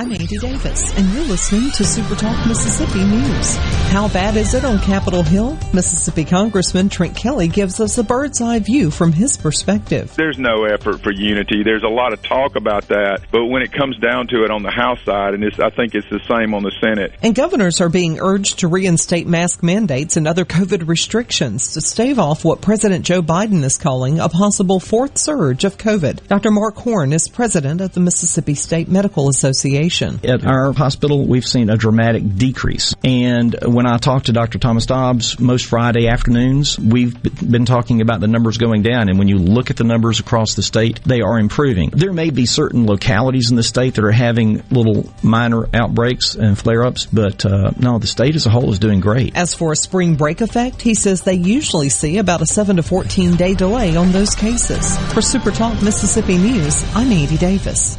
I'm Andy Davis, and you're listening to SuperTalk Mississippi News. How bad is it on Capitol Hill? Mississippi Congressman Trent Kelly gives us a bird's eye view from his perspective. There's no effort for unity. There's a lot of talk about that, but when it comes down to it on the House side, and I think it's the same on the Senate. And governors are being urged to reinstate mask mandates and other COVID restrictions to stave off what President Joe Biden is calling a possible fourth surge of COVID. Dr. Mark Horne is president of the Mississippi State Medical Association. At our hospital, we've seen a dramatic decrease. And when I talk to Dr. Thomas Dobbs most Friday afternoons, we've been talking about the numbers going down. And when you look at the numbers across the state, they are improving. There may be certain localities in the state that are having little minor outbreaks and flare ups, but uh, no, the state as a whole is doing great. As for a spring break effect, he says they usually see about a 7 to 14 day delay on those cases. For Super Talk Mississippi News, I'm Andy Davis.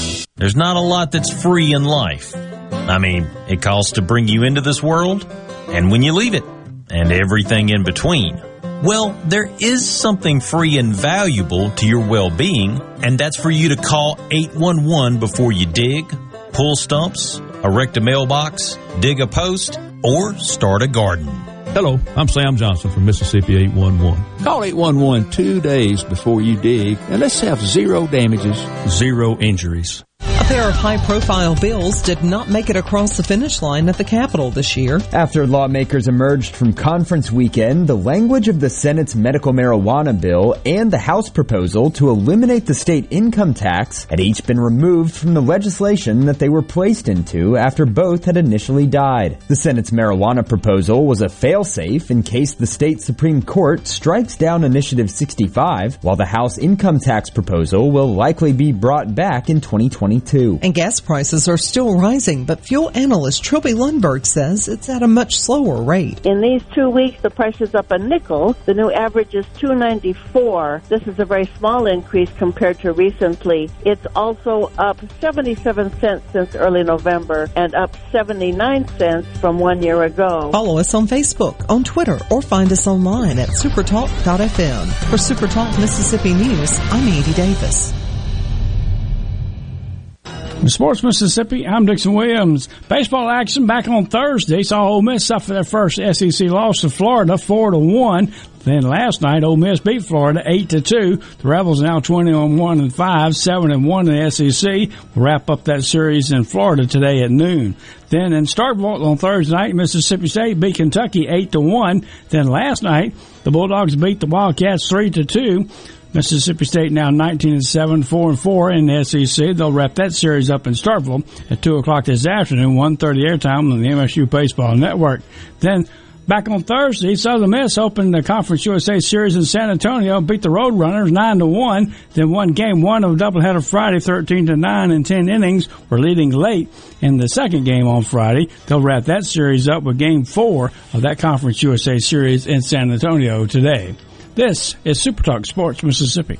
There's not a lot that's free in life. I mean, it costs to bring you into this world and when you leave it and everything in between. Well, there is something free and valuable to your well-being, and that's for you to call 811 before you dig, pull stumps, erect a mailbox, dig a post, or start a garden. Hello, I'm Sam Johnson from Mississippi 811. Call 811 two days before you dig, and let's have zero damages, zero injuries. Pair of high profile bills did not make it across the finish line at the Capitol this year. After lawmakers emerged from conference weekend, the language of the Senate's medical marijuana bill and the House proposal to eliminate the state income tax had each been removed from the legislation that they were placed into after both had initially died. The Senate's marijuana proposal was a failsafe in case the state Supreme Court strikes down Initiative 65, while the House income tax proposal will likely be brought back in 2022. And gas prices are still rising, but fuel analyst Trilby Lundberg says it's at a much slower rate. In these two weeks, the price is up a nickel. The new average is 294. This is a very small increase compared to recently. It's also up 77 cents since early November and up 79 cents from one year ago. Follow us on Facebook, on Twitter, or find us online at supertalk.fm. For Supertalk Mississippi News, I'm Edie Davis. Sports Mississippi, I'm Dixon Williams. Baseball action back on Thursday saw Ole Miss suffer their first SEC loss to Florida, four to one. Then last night, Ole Miss beat Florida eight to two. The Rebels now twenty on one and five, seven and one in the SEC. We'll wrap up that series in Florida today at noon. Then in Starkville on Thursday night, Mississippi State beat Kentucky eight to one. Then last night, the Bulldogs beat the Wildcats three to two. Mississippi State now 19 and 7, 4 and 4 in the SEC. They'll wrap that series up in Starkville at 2 o'clock this afternoon, 1.30 airtime on the MSU Baseball Network. Then back on Thursday, Southern Miss opened the Conference USA Series in San Antonio, beat the Roadrunners 9 to 1, then won game one of a doubleheader Friday 13 to 9 in 10 innings, were leading late in the second game on Friday. They'll wrap that series up with game four of that Conference USA Series in San Antonio today. This is Super Talk Sports Mississippi.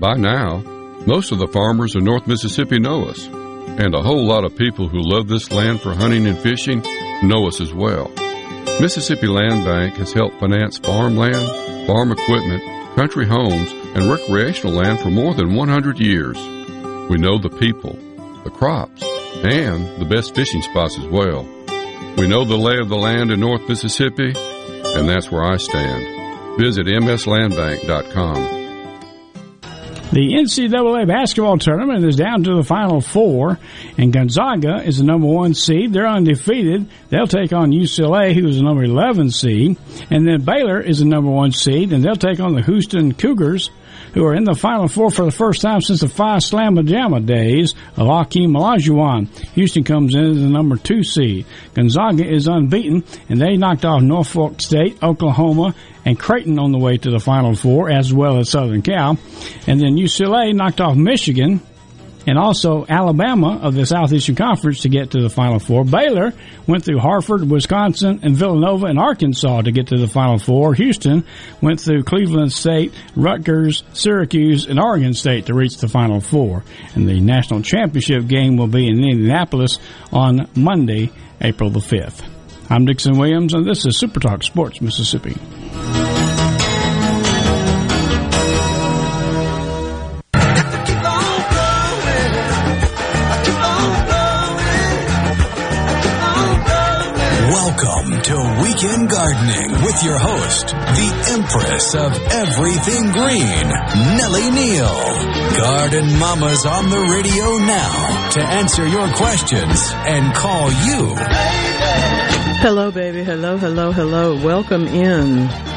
By now, most of the farmers in North Mississippi know us, and a whole lot of people who love this land for hunting and fishing know us as well. Mississippi Land Bank has helped finance farmland, farm equipment, country homes, and recreational land for more than 100 years. We know the people, the crops, and the best fishing spots as well. We know the lay of the land in North Mississippi, and that's where I stand. Visit mslandbank.com. The NCAA basketball tournament is down to the final four, and Gonzaga is the number one seed. They're undefeated. They'll take on UCLA, who is the number 11 seed. And then Baylor is the number one seed, and they'll take on the Houston Cougars, who are in the Final Four for the first time since the Phi Slama Jama days of Akeem Olajuwon. Houston comes in as the number two seed. Gonzaga is unbeaten, and they knocked off Norfolk State, Oklahoma, and Creighton on the way to the Final Four, as well as Southern Cal. And then UCLA knocked off Michigan and also Alabama of the Southeastern Conference to get to the Final Four. Baylor went through Hartford, Wisconsin, and Villanova and Arkansas to get to the Final Four. Houston went through Cleveland State, Rutgers, Syracuse, and Oregon State to reach the Final Four. And the national championship game will be in Indianapolis on Monday, April the 5th. I'm Dixon Williams, and this is Super Talk Sports Mississippi. With your host, the Empress of Everything Green, Nellie Neal. Garden Mama's on the radio now to answer your questions and call you. Hello, baby. Hello, hello, hello. Welcome in.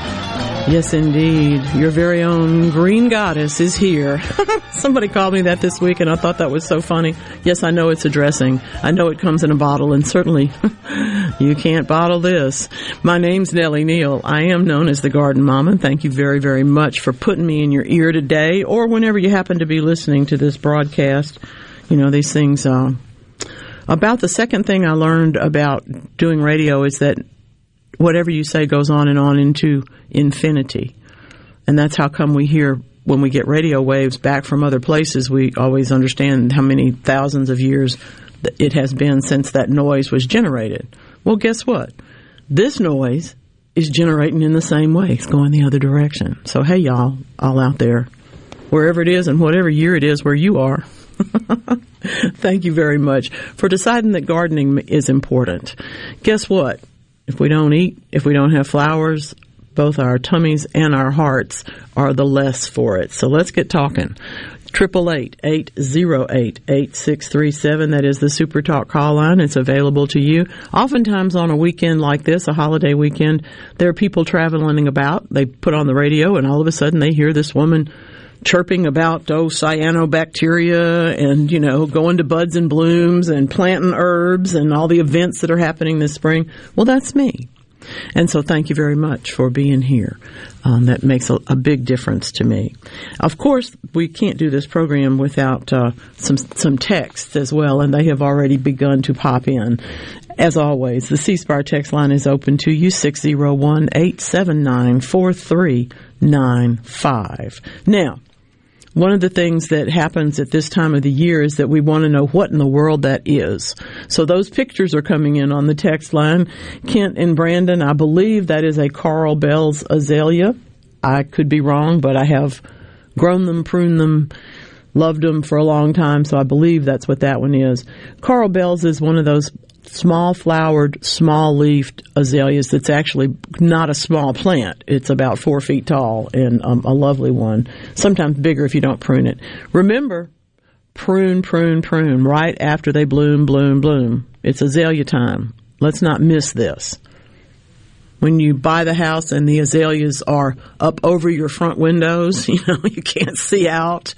Yes, indeed. Your very own green goddess is here. Somebody called me that this week and I thought that was so funny. Yes, I know it's a dressing. I know it comes in a bottle and certainly you can't bottle this. My name's Nellie Neal. I am known as the Garden Mama. Thank you very, very much for putting me in your ear today or whenever you happen to be listening to this broadcast. You know, these things, uh, about the second thing I learned about doing radio is that whatever you say goes on and on into infinity. And that's how come we hear when we get radio waves back from other places, we always understand how many thousands of years it has been since that noise was generated. Well, guess what? This noise is generating in the same way. It's going the other direction. So, hey, y'all, all out there, wherever it is and whatever year it is where you are. Thank you very much for deciding that gardening is important. Guess what? If we don't eat, if we don't have flowers, both our tummies and our hearts are the less for it. So let's get talking. Triple eight eight zero eight eight six three seven. That is the Super Talk call line. It's available to you. Oftentimes on a weekend like this, a holiday weekend, there are people traveling about. They put on the radio, and all of a sudden they hear this woman chirping about oh cyanobacteria and you know going to buds and blooms and planting herbs and all the events that are happening this spring. Well, that's me. And so thank you very much for being here. Um, that makes a, a, big difference to me. Of course, we can't do this program without uh, some some texts as well, and they have already begun to pop in. As always, the C Spire text line is open to you, 601 879 4395. Now, one of the things that happens at this time of the year is that we want to know what in the world that is. So those pictures are coming in on the text line. Kent and Brandon, I believe that is a Coral Bells azalea. I could be wrong, but I have grown them, pruned them, loved them for a long time, so I believe that's what that one is. Coral Bells is one of those small flowered, small leafed azaleas that's actually not a small plant. It's about four feet tall and um, a lovely one. Sometimes bigger if you don't prune it. Remember, prune, prune, prune right after they bloom, bloom, bloom. It's azalea time. Let's not miss this when you buy the house and the azaleas are up over your front windows, you know, you can't see out.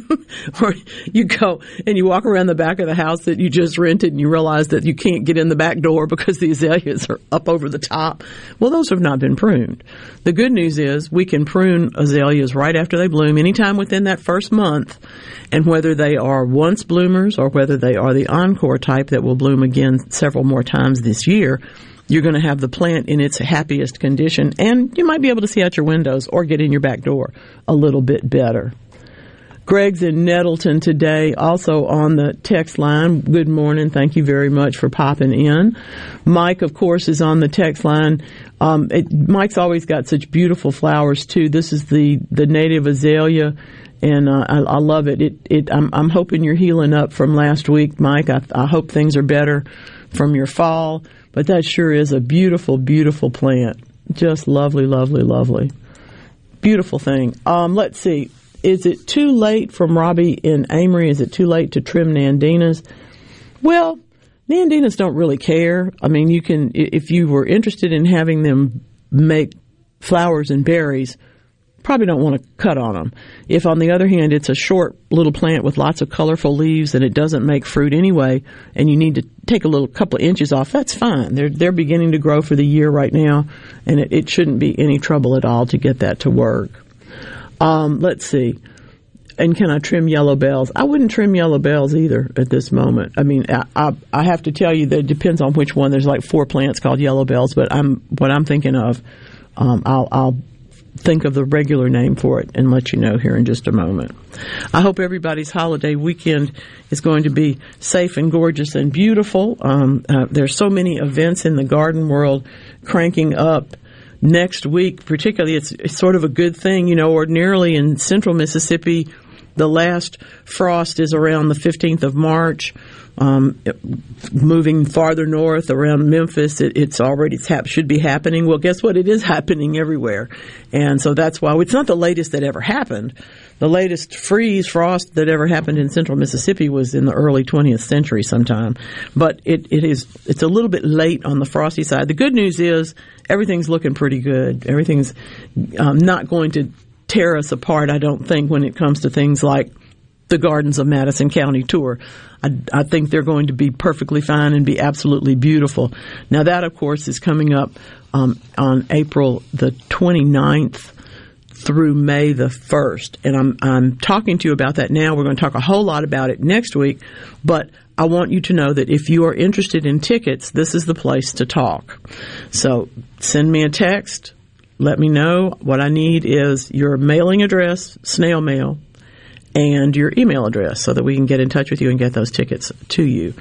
or you go and you walk around the back of the house that you just rented and you realize that you can't get in the back door because the azaleas are up over the top. Well, those have not been pruned. The good news is we can prune azaleas right after they bloom anytime within that first month. And whether they are once bloomers or whether they are the encore type that will bloom again several more times this year, you're going to have the plant in its happiest condition, and you might be able to see out your windows or get in your back door a little bit better. Greg's in Nettleton today, also on the text line. Good morning. Thank you very much for popping in. Mike, of course, is on the text line. Um, it, Mike's always got such beautiful flowers too. This is the the native azalea, and uh, I, I, love it. It, it I'm, I'm, hoping you're healing up from last week, Mike. I, I hope things are better from your fall. But that sure is a beautiful, beautiful plant. Just lovely, lovely, lovely. Beautiful thing. Um, let's see. Is it too late from Robbie in Amory? Is it too late to trim Nandinas? Well, Nandinas don't really care. I mean, you can, if you were interested in having them make flowers and berries, probably don't want to cut on them. If, on the other hand, it's a short little plant with lots of colorful leaves and it doesn't make fruit anyway, and you need to take a little couple of inches off, that's fine. They're they're beginning to grow for the year right now, and it, it shouldn't be any trouble at all to get that to work. Um, let's see. And can I trim yellow bells? I wouldn't trim yellow bells either at this moment. I mean, I, I, I have to tell you that it depends on which one. There's like four plants called yellow bells, but I'm what I'm thinking of. Um, I'll, I'll think of the regular name for it and let you know here in just a moment. I hope everybody's holiday weekend is going to be safe and gorgeous and beautiful. Um, uh, there's so many events in the garden world cranking up next week, particularly. It's, it's sort of a good thing, you know. Ordinarily in central Mississippi, the last frost is around the 15th of March. Um, moving farther north around Memphis, it, it's already it's hap- should be happening. Well, guess what? It is happening everywhere, and so that's why it's not the latest that ever happened. The latest freeze frost that ever happened in central Mississippi was in the early 20th century sometime, but it, it is it's a little bit late on the frosty side. The good news is everything's looking pretty good. Everything's um, not going to tear us apart. I don't think when it comes to things like the Gardens of Madison County tour. I, I, think they're going to be perfectly fine and be absolutely beautiful. Now, that, of course, is coming up um, on April the 29th through May the 1st. And I'm, I'm talking to you about that now. We're going to talk a whole lot about it next week. But I want you to know that if you are interested in tickets, this is the place to talk. So send me a text. Let me know. What I need is your mailing address, snail mail, and your email address so that we can get in touch with you and get those tickets to you.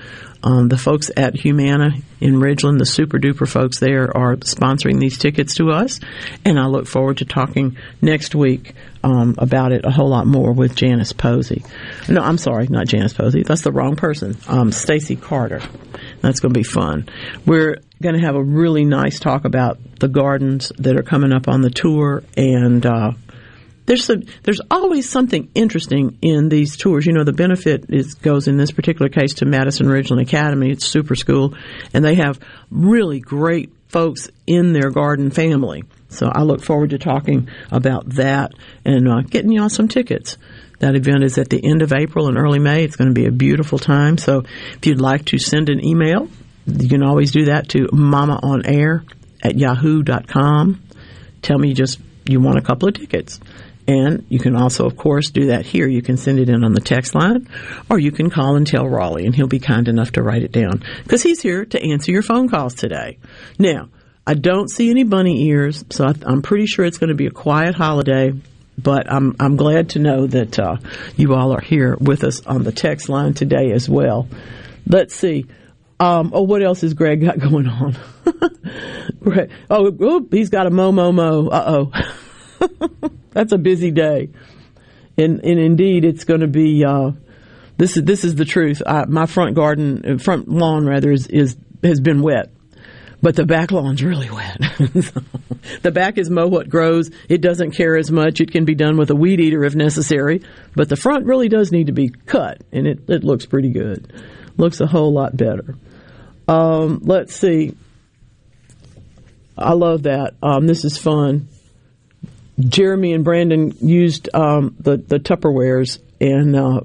Um, the folks at Humana in Ridgeland, the super duper folks there, are sponsoring these tickets to us, and I look forward to talking next week um, about it a whole lot more with Janice Posey. No, I'm sorry, not Janice Posey. That's the wrong person. Um, Stacy Carter. That's going to be fun. We're going to have a really nice talk about the gardens that are coming up on the tour and. Uh, there's there's always something interesting in these tours. You know, the benefit is goes in this particular case to Madison Ridgeland Academy. It's super school, and they have really great folks in their garden family. So I look forward to talking about that and uh, getting y'all some tickets. That event is at the end of April and early May. It's going to be a beautiful time. So if you'd like to send an email, you can always do that to mamaonair at yahoo.com. Tell me just you want a couple of tickets. And you can also, of course, do that here. You can send it in on the text line, or you can call and tell Raleigh, and he'll be kind enough to write it down because he's here to answer your phone calls today. Now, I don't see any bunny ears, so I, am pretty sure it's going to be a quiet holiday. But I'm I'm glad to know that uh, you all are here with us on the text line today as well. Let's see. Um, oh, what else has Greg got going on? oh, oh, he's got a mo mo mo. Uh oh. That's a busy day, and and indeed, it's going to be. Uh, this is this is the truth. I, my front garden, uh, front lawn rather, is, is has been wet, but the back lawn's really wet. the back is mow what grows. It doesn't care as much. It can be done with a weed eater if necessary, but the front really does need to be cut, and it it looks pretty good. Looks a whole lot better. Um, let's see. I love that. Um, this is fun. Jeremy and Brandon used um, the the Tupperwares and uh,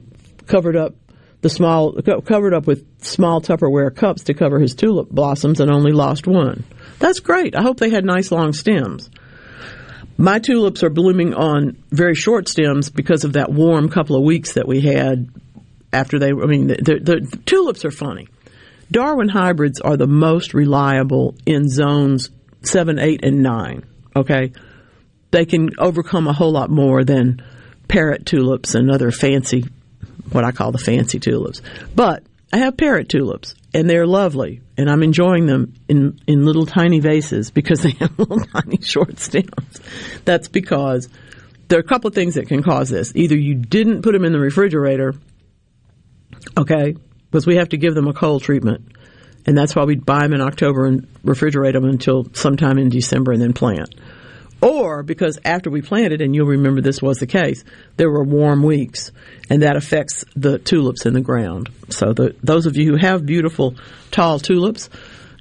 covered up the small covered up with small Tupperware cups to cover his tulip blossoms and only lost one. That's great. I hope they had nice long stems. My tulips are blooming on very short stems because of that warm couple of weeks that we had after they. I mean, the, the, the tulips are funny. Darwin hybrids are the most reliable in zones seven, eight, and nine. Okay, they can overcome a whole lot more than parrot tulips and other fancy, what I call the fancy tulips. But I have parrot tulips, and they're lovely, and I'm enjoying them in, in little tiny vases because they have little tiny short stems. That's because there are a couple of things that can cause this. Either you didn't put them in the refrigerator, okay, because we have to give them a cold treatment. And that's why we'd buy them in October and refrigerate them until sometime in December and then plant. Or because after we planted, and you'll remember this was the case, there were warm weeks, and that affects the tulips in the ground. So the, those of you who have beautiful tall tulips,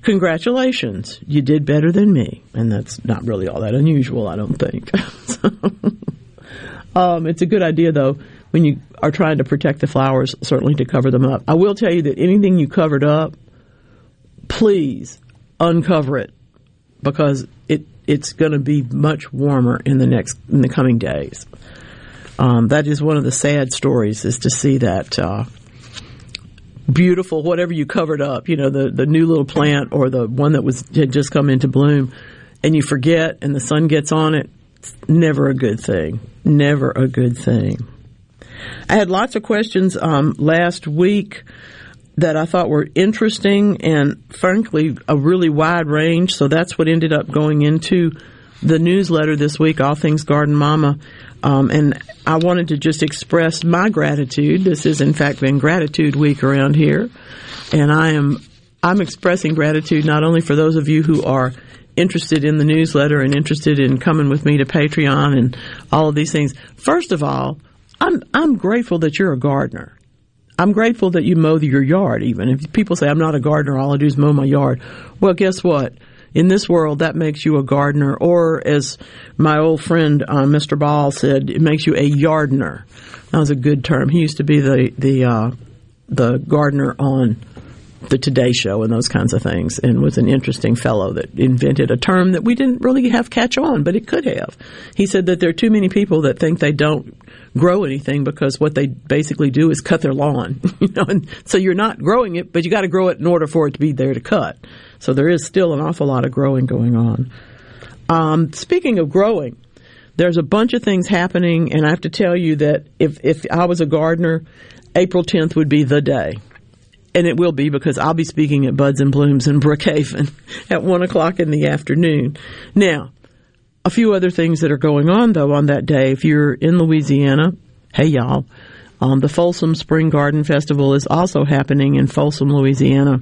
congratulations, you did better than me, and that's not really all that unusual, I don't think. so, um, it's a good idea though when you are trying to protect the flowers, certainly to cover them up. I will tell you that anything you covered up, please uncover it because it it's going to be much warmer in the next in the coming days. Um, that is one of the sad stories is to see that uh, beautiful whatever you covered up, you know, the the new little plant or the one that was had just come into bloom, and you forget, and the sun gets on it. Never a good thing. Never a good thing. I had lots of questions um, last week that I thought were interesting and frankly a really wide range. So that's what ended up going into the newsletter this week, All Things Garden Mama. Um, and I wanted to just express my gratitude. This has in fact been gratitude week around here. And I am, I'm expressing gratitude not only for those of you who are interested in the newsletter and interested in coming with me to Patreon and all of these things. First of all, I'm, I'm grateful that you're a gardener. I'm grateful that you mow your yard even. If people say I'm not a gardener, all I do is mow my yard. Well, guess what? In this world, that makes you a gardener, or as my old friend uh, Mr. Ball said, it makes you a yardner. That was a good term. He used to be the the uh, the gardener on the Today Show and those kinds of things, and was an interesting fellow that invented a term that we didn't really have catch on, but it could have. He said that there are too many people that think they don't grow anything because what they basically do is cut their lawn. you know, and so you're not growing it, but you got to grow it in order for it to be there to cut. So there is still an awful lot of growing going on. Um, speaking of growing, there's a bunch of things happening, and I have to tell you that if if I was a gardener, April 10th would be the day. And it will be because I'll be speaking at Buds and Blooms in Brookhaven at one o'clock in the afternoon. Now, a few other things that are going on though on that day. If you're in Louisiana, hey y'all, um, the Folsom Spring Garden Festival is also happening in Folsom, Louisiana.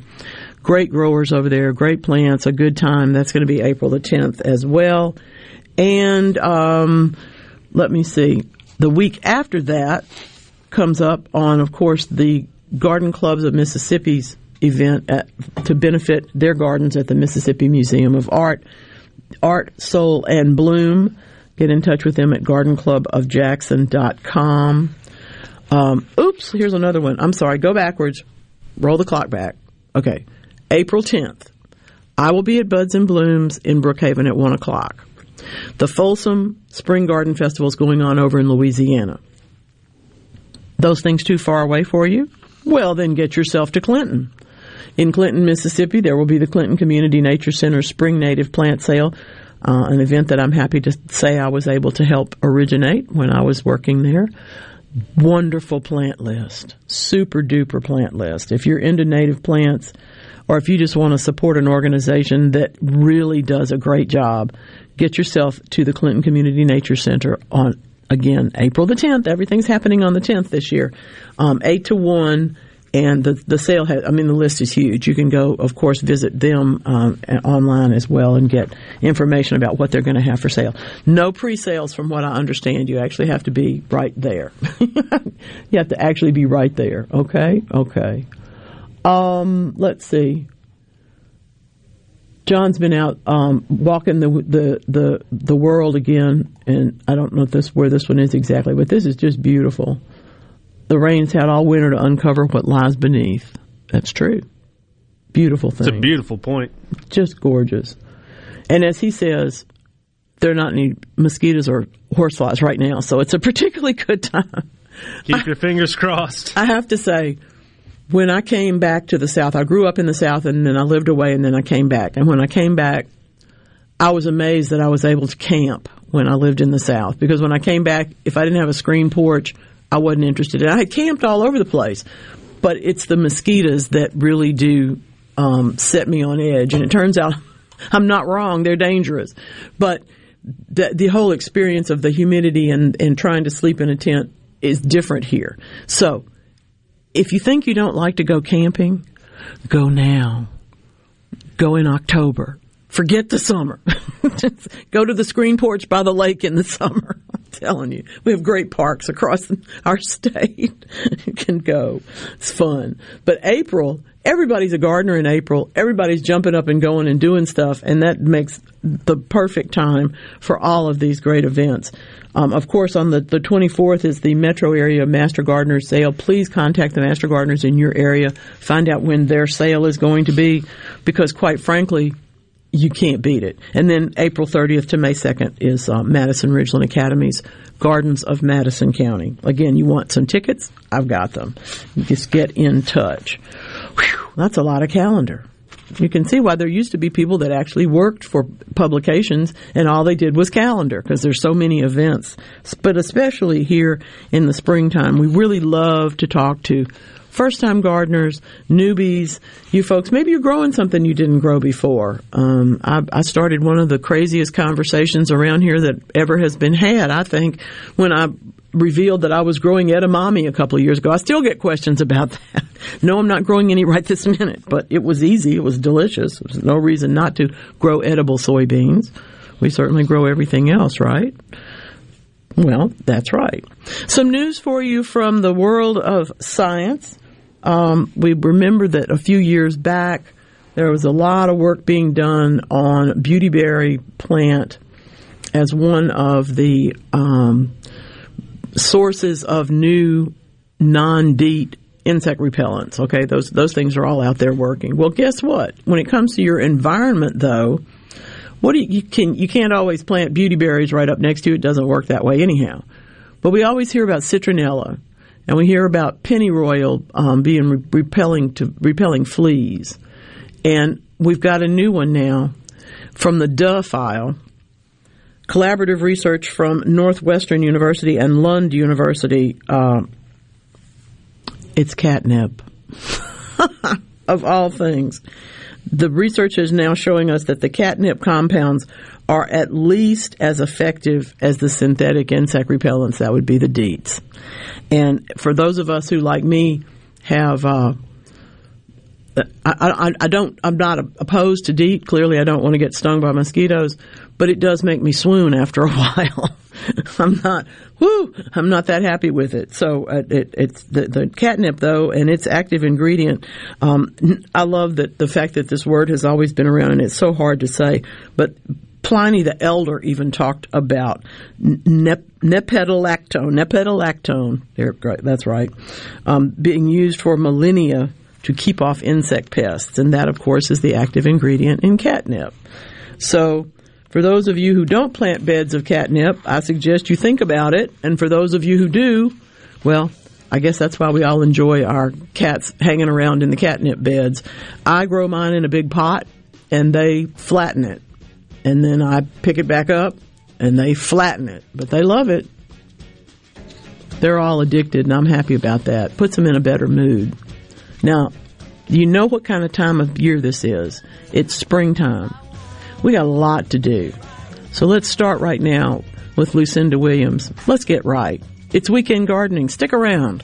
Great growers over there, great plants, a good time. That's going to be April the 10th as well. And um, let me see, the week after that comes up on, of course, the Garden Clubs of Mississippi's event at, to benefit their gardens at the Mississippi Museum of Art. Art, Soul, and Bloom. Get in touch with them at gardenclubofjackson.com. Um, oops, here's another one. I'm sorry, go backwards. Roll the clock back. Okay. April 10th. I will be at Buds and Blooms in Brookhaven at 1 o'clock. The Folsom Spring Garden Festival is going on over in Louisiana. Those things too far away for you? Well, then get yourself to Clinton. In Clinton, Mississippi, there will be the Clinton Community Nature Center Spring Native Plant Sale, uh, an event that I'm happy to say I was able to help originate when I was working there. Wonderful plant list, super duper plant list. If you're into native plants, or if you just want to support an organization that really does a great job, get yourself to the Clinton Community Nature Center on again April the 10th. Everything's happening on the 10th this year, um, eight to one and the the sale has, I mean, the list is huge. You can go, of course, visit them um, online as well and get information about what they're going to have for sale. No pre-sales, from what I understand. You actually have to be right there. you have to actually be right there. Okay, okay. Um, let's see. John's been out um, walking the, the the the world again, and I don't know this where this one is exactly, but this is just beautiful. The rain's had all winter to uncover what lies beneath. That's true. Beautiful thing. It's a beautiful point. Just gorgeous. And as he says, there are not any mosquitoes or horseflies right now, so it's a particularly good time. Keep your fingers crossed. I have to say, when I came back to the South, I grew up in the South and then I lived away and then I came back. And when I came back, I was amazed that I was able to camp when I lived in the South because when I came back, if I didn't have a screen porch, I wasn't interested And I had camped all over the place, but it's the mosquitoes that really do um, set me on edge. And it turns out I'm not wrong; they're dangerous. But the, the whole experience of the humidity and, and trying to sleep in a tent is different here. So if you think you don't like to go camping, go now. go in October. Forget the summer. Just go to the screen porch by the lake in the summer. I'm telling you, we have great parks across our state. you can go. It's fun. But April, everybody's a gardener in April. Everybody's jumping up and going and doing stuff, and that makes the perfect time for all of these great events. Um, of course, on the, the 24th is the metro area Master Gardeners sale. Please contact the Master Gardeners in your area. Find out when their sale is going to be, because quite frankly, you can't beat it. And then April 30th to May 2nd is uh, Madison Ridgeland Academy's Gardens of Madison County. Again, you want some tickets? I've got them. Just get in touch. Whew, that's a lot of calendar. You can see why there used to be people that actually worked for publications and all they did was calendar because there's so many events. But especially here in the springtime, we really love to talk to first time gardeners, newbies, you folks, maybe you're growing something you didn't grow before. Um, I, I, started one of the craziest conversations around here that ever has been had, I think, when I revealed that I was growing edamame a couple of years ago. I still get questions about that. no, I'm not growing any right this minute, but it was easy. It was delicious. There's no reason not to grow edible soybeans. We certainly grow everything else, right? Well, that's right. Some news for you from the world of science. Um, we remember that a few years back there was a lot of work being done on beautyberry plant as one of the um, sources of new non-DEET insect repellents. Okay, those those things are all out there working. Well, guess what? When it comes to your environment, though, what do you, you can you can't always plant beauty berries right up next to you. It doesn't work that way anyhow. But we always hear about citronella and we hear about pennyroyal um, being re- repelling to repelling fleas, and we've got a new one now from the Duh file. Collaborative research from Northwestern University and Lund University. Uh, it's catnip, of all things. The research is now showing us that the catnip compounds are at least as effective as the synthetic insect repellents. That would be the DEETs. And for those of us who, like me, have uh, I, I, I, don't. I'm not opposed to DEET. Clearly, I don't want to get stung by mosquitoes, but it does make me swoon after a while. I'm not. Whoo! I'm not that happy with it. So uh, it, it's the, the, catnip though, and its active ingredient. Um, I love that the fact that this word has always been around, and it's so hard to say. But Pliny the Elder even talked about nep- nepetalactone, there, that's right, um, being used for millennia to keep off insect pests. And that, of course, is the active ingredient in catnip. So, for those of you who don't plant beds of catnip, I suggest you think about it. And for those of you who do, well, I guess that's why we all enjoy our cats hanging around in the catnip beds. I grow mine in a big pot and they flatten it and then I pick it back up and they flatten it, but they love it. They're all addicted, and I'm happy about that. Puts them in a better mood. Now, you know what kind of time of year this is. It's springtime. We got a lot to do. So let's start right now with Lucinda Williams. Let's get right. It's weekend gardening. Stick around.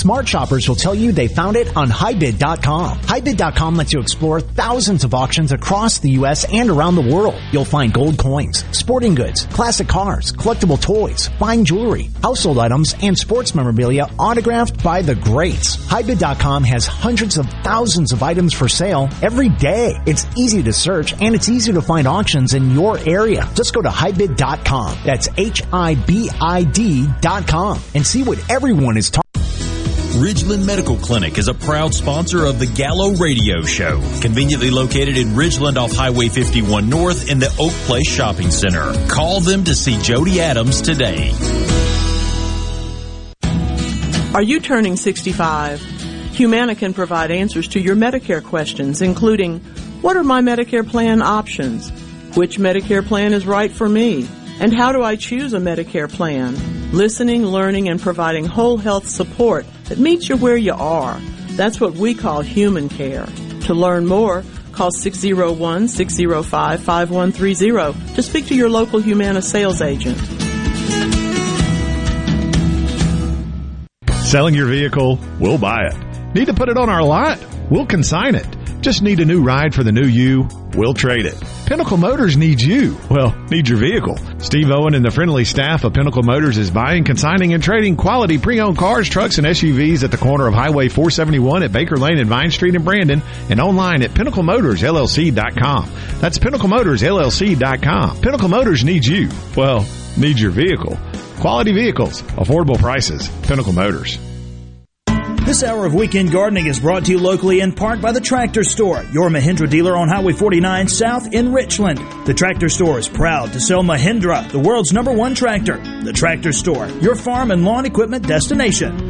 Smart shoppers will tell you they found it on HiBid.com. HiBid.com lets you explore thousands of auctions across the U.S. and around the world. You'll find gold coins, sporting goods, classic cars, collectible toys, fine jewelry, household items, and sports memorabilia autographed by the greats. HiBid.com has hundreds of thousands of items for sale every day. It's easy to search and it's easy to find auctions in your area. Just go to HiBid.com. That's H-I-B-I-D dot com and see what everyone is talking Ridgeland Medical Clinic is a proud sponsor of the Gallo Radio Show, conveniently located in Ridgeland off Highway 51 North in the Oak Place Shopping Center. Call them to see Jody Adams today. Are you turning 65? Humana can provide answers to your Medicare questions, including what are my Medicare plan options? Which Medicare plan is right for me? And how do I choose a Medicare plan? Listening, learning, and providing whole health support that meets you where you are. That's what we call human care. To learn more, call 601-605-5130 to speak to your local Humana sales agent. Selling your vehicle? We'll buy it. Need to put it on our lot? We'll consign it. Just need a new ride for the new you? We'll trade it. Pinnacle Motors needs you. Well, needs your vehicle. Steve Owen and the friendly staff of Pinnacle Motors is buying, consigning, and trading quality pre-owned cars, trucks, and SUVs at the corner of Highway 471 at Baker Lane and Vine Street in Brandon and online at PinnacleMotorsLLC.com. That's PinnacleMotorsLLC.com. Pinnacle Motors needs you. Well, needs your vehicle. Quality vehicles, affordable prices, Pinnacle Motors. This hour of Weekend Gardening is brought to you locally in part by the Tractor Store, your Mahindra dealer on Highway 49 South in Richland. The Tractor Store is proud to sell Mahindra, the world's number one tractor. The Tractor Store, your farm and lawn equipment destination.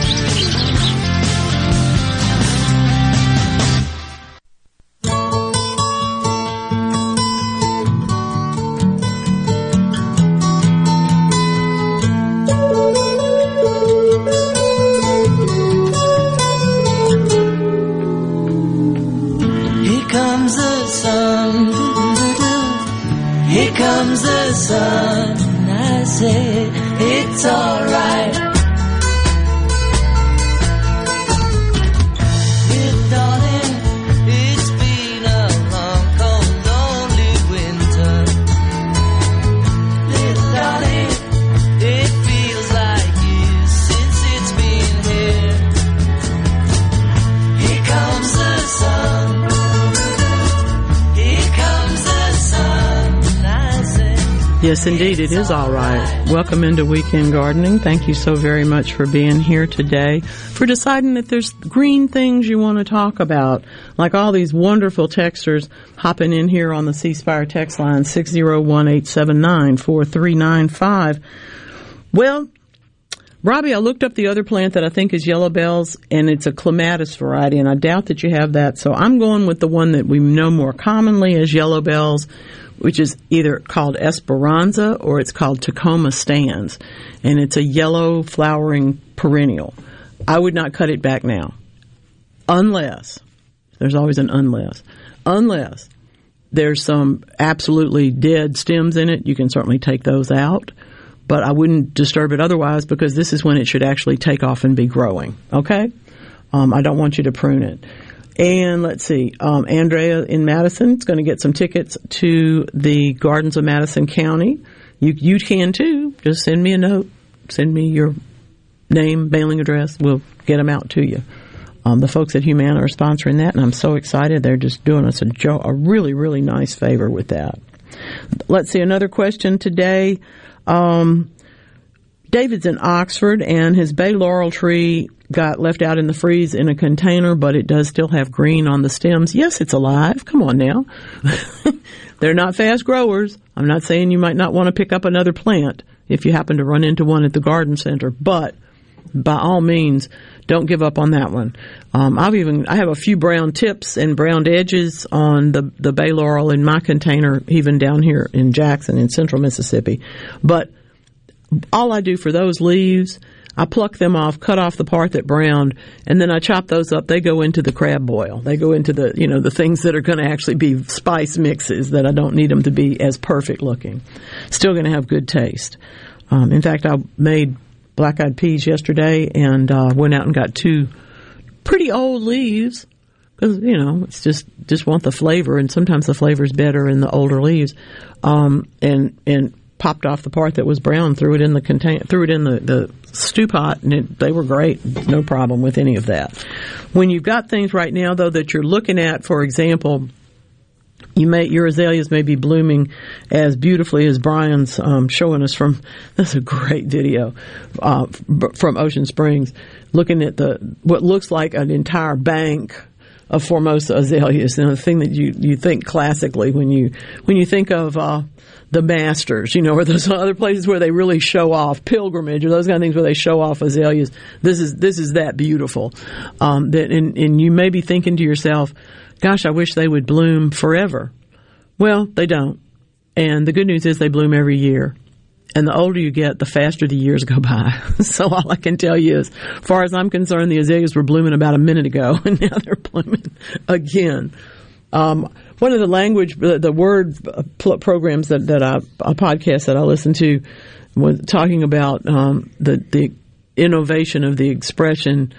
Yes, indeed, it is all right. Welcome into Weekend Gardening. Thank you so very much for being here today, for deciding that there's green things you want to talk about, like all these wonderful texters hopping in here on the C Spire text line, 601-879-4395. Well, Robbie, I looked up the other plant that I think is yellow bells, and it's a clematis variety, and I doubt that you have that. So I'm going with the one that we know more commonly as yellow bells, which is either called Esperanza or it's called Tecoma stans, and it's a yellow flowering perennial. I would not cut it back now, unless There's always an unless. Unless there's some absolutely dead stems in it, you can certainly take those out. But I wouldn't disturb it otherwise because this is when it should actually take off and be growing. Okay? Um, I don't want you to prune it. And let's see, um, Andrea in Madison is going to get some tickets to the Gardens of Madison County. You you can too. Just send me a note. Send me your name, mailing address. We'll get them out to you. Um, the folks at Humana are sponsoring that, and I'm so excited. They're just doing us a, jo- a really, really nice favor with that. Let's see, another question today. Um, David's in Oxford, and his bay laurel tree got left out in the freeze in a container, but it does still have green on the stems. Yes, it's alive. Come on now. They're not fast growers. I'm not saying you might not want to pick up another plant if you happen to run into one at the garden center, but by all means, don't give up on that one. Um, I've even I have a few brown tips and browned edges on the the bay laurel in my container, even down here in Jackson in central Mississippi. But all I do for those leaves, I pluck them off, cut off the part that browned, and then I chop those up. They go into the crab boil. They go into the you know the things that are going to actually be spice mixes that I don't need them to be as perfect looking. Still going to have good taste. Um, in fact, I made black eyed peas yesterday and uh, went out and got two pretty old leaves because you know it's just just want the flavor, and sometimes the flavor is better in the older leaves. Um, and and popped off the part that was brown, threw it in the contain, threw it in the, the stew pot, and it, they were great. No problem with any of that. When you've got things right now though that you're looking at, for example. You may your azaleas may be blooming as beautifully as Brian's um, showing us from. That's a great video uh, from Ocean Springs, looking at the what looks like an entire bank of Formosa azaleas. And the thing that you, you think classically when you when you think of uh, the masters, you know, or those other places where they really show off pilgrimage or those kind of things where they show off azaleas. This is this is that beautiful. Um, that and, and you may be thinking to yourself, "Gosh, I wish they would bloom forever." Well, they don't. And the good news is they bloom every year. And the older you get, the faster the years go by. so all I can tell you is, as far as I'm concerned, the azaleas were blooming about a minute ago, and now they're blooming again. Um, one of the language, the, word programs that, that I, a podcast that I listened to was talking about um, the the innovation of the expression.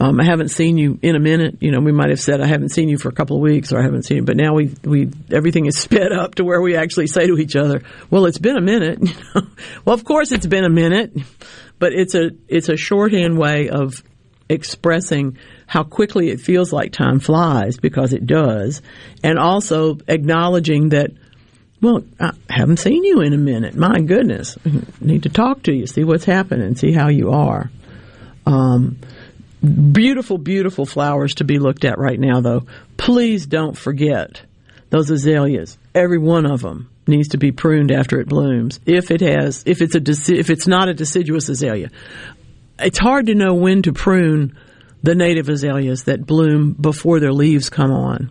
Um, I haven't seen you in a minute. You know, we might have said I haven't seen you for a couple of weeks, or I haven't seen you. But now we we everything is sped up to where we actually say to each other, "Well, it's been a minute." well, of course it's been a minute, but it's a it's a shorthand way of expressing how quickly it feels like time flies because it does, and also acknowledging that. Well, I haven't seen you in a minute. My goodness, I need to talk to you, see what's happening, see how you are. Um, beautiful, beautiful flowers to be looked at right now, though. Please don't forget those azaleas. Every one of them needs to be pruned after it blooms. If it has, if it's a, if it's not a deciduous azalea, it's hard to know when to prune the native azaleas that bloom before their leaves come on.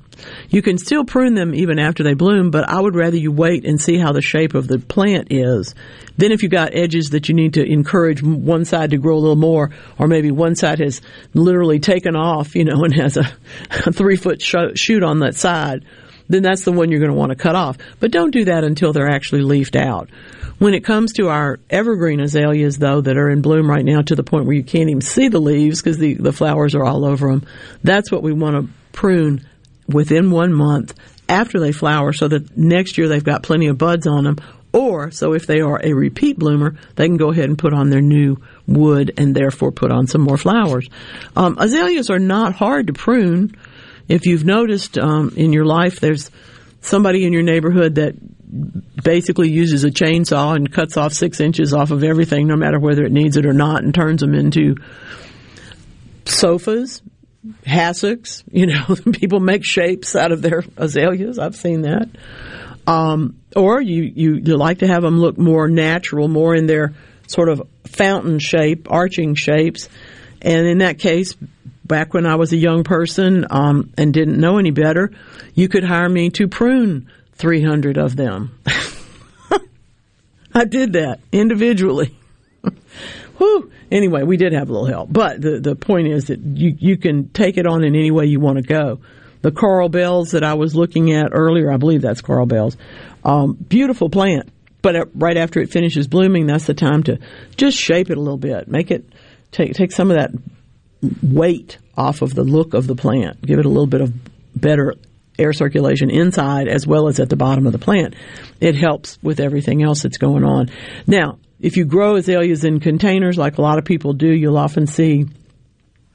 You can still prune them even after they bloom, but I would rather you wait and see how the shape of the plant is. Then if you've got edges that you need to encourage one side to grow a little more, or maybe one side has literally taken off, you know, and has a, a three foot sh- shoot on that side, then that's the one you're going to want to cut off. But don't do that until they're actually leafed out. When it comes to our evergreen azaleas, though, that are in bloom right now to the point where you can't even see the leaves because the, the flowers are all over them, that's what we want to prune within one month after they flower so that next year they've got plenty of buds on them. Or, so if they are a repeat bloomer, they can go ahead and put on their new wood and therefore put on some more flowers. Um, azaleas are not hard to prune. If you've noticed um, in your life, there's somebody in your neighborhood that basically uses a chainsaw and cuts off six inches off of everything, no matter whether it needs it or not, and turns them into sofas, hassocks. You know, people make shapes out of their azaleas. I've seen that. Um, or you, you, you like to have them look more natural, more in their sort of fountain shape, arching shapes. And in that case, back when I was a young person um, and didn't know any better, you could hire me to prune 300 of them. I did that individually. Whew. Anyway, we did have a little help, but the the point is that you you can take it on in any way you want to go. the coral bells that I was looking at earlier, I believe that's coral bells. Um, beautiful plant, but right after it finishes blooming, that's the time to just shape it a little bit, make it take take some of that weight off of the look of the plant, give it a little bit of better air circulation inside as well as at the bottom of the plant. It helps with everything else that's going on. Now, if you grow azaleas in containers like a lot of people do, you'll often see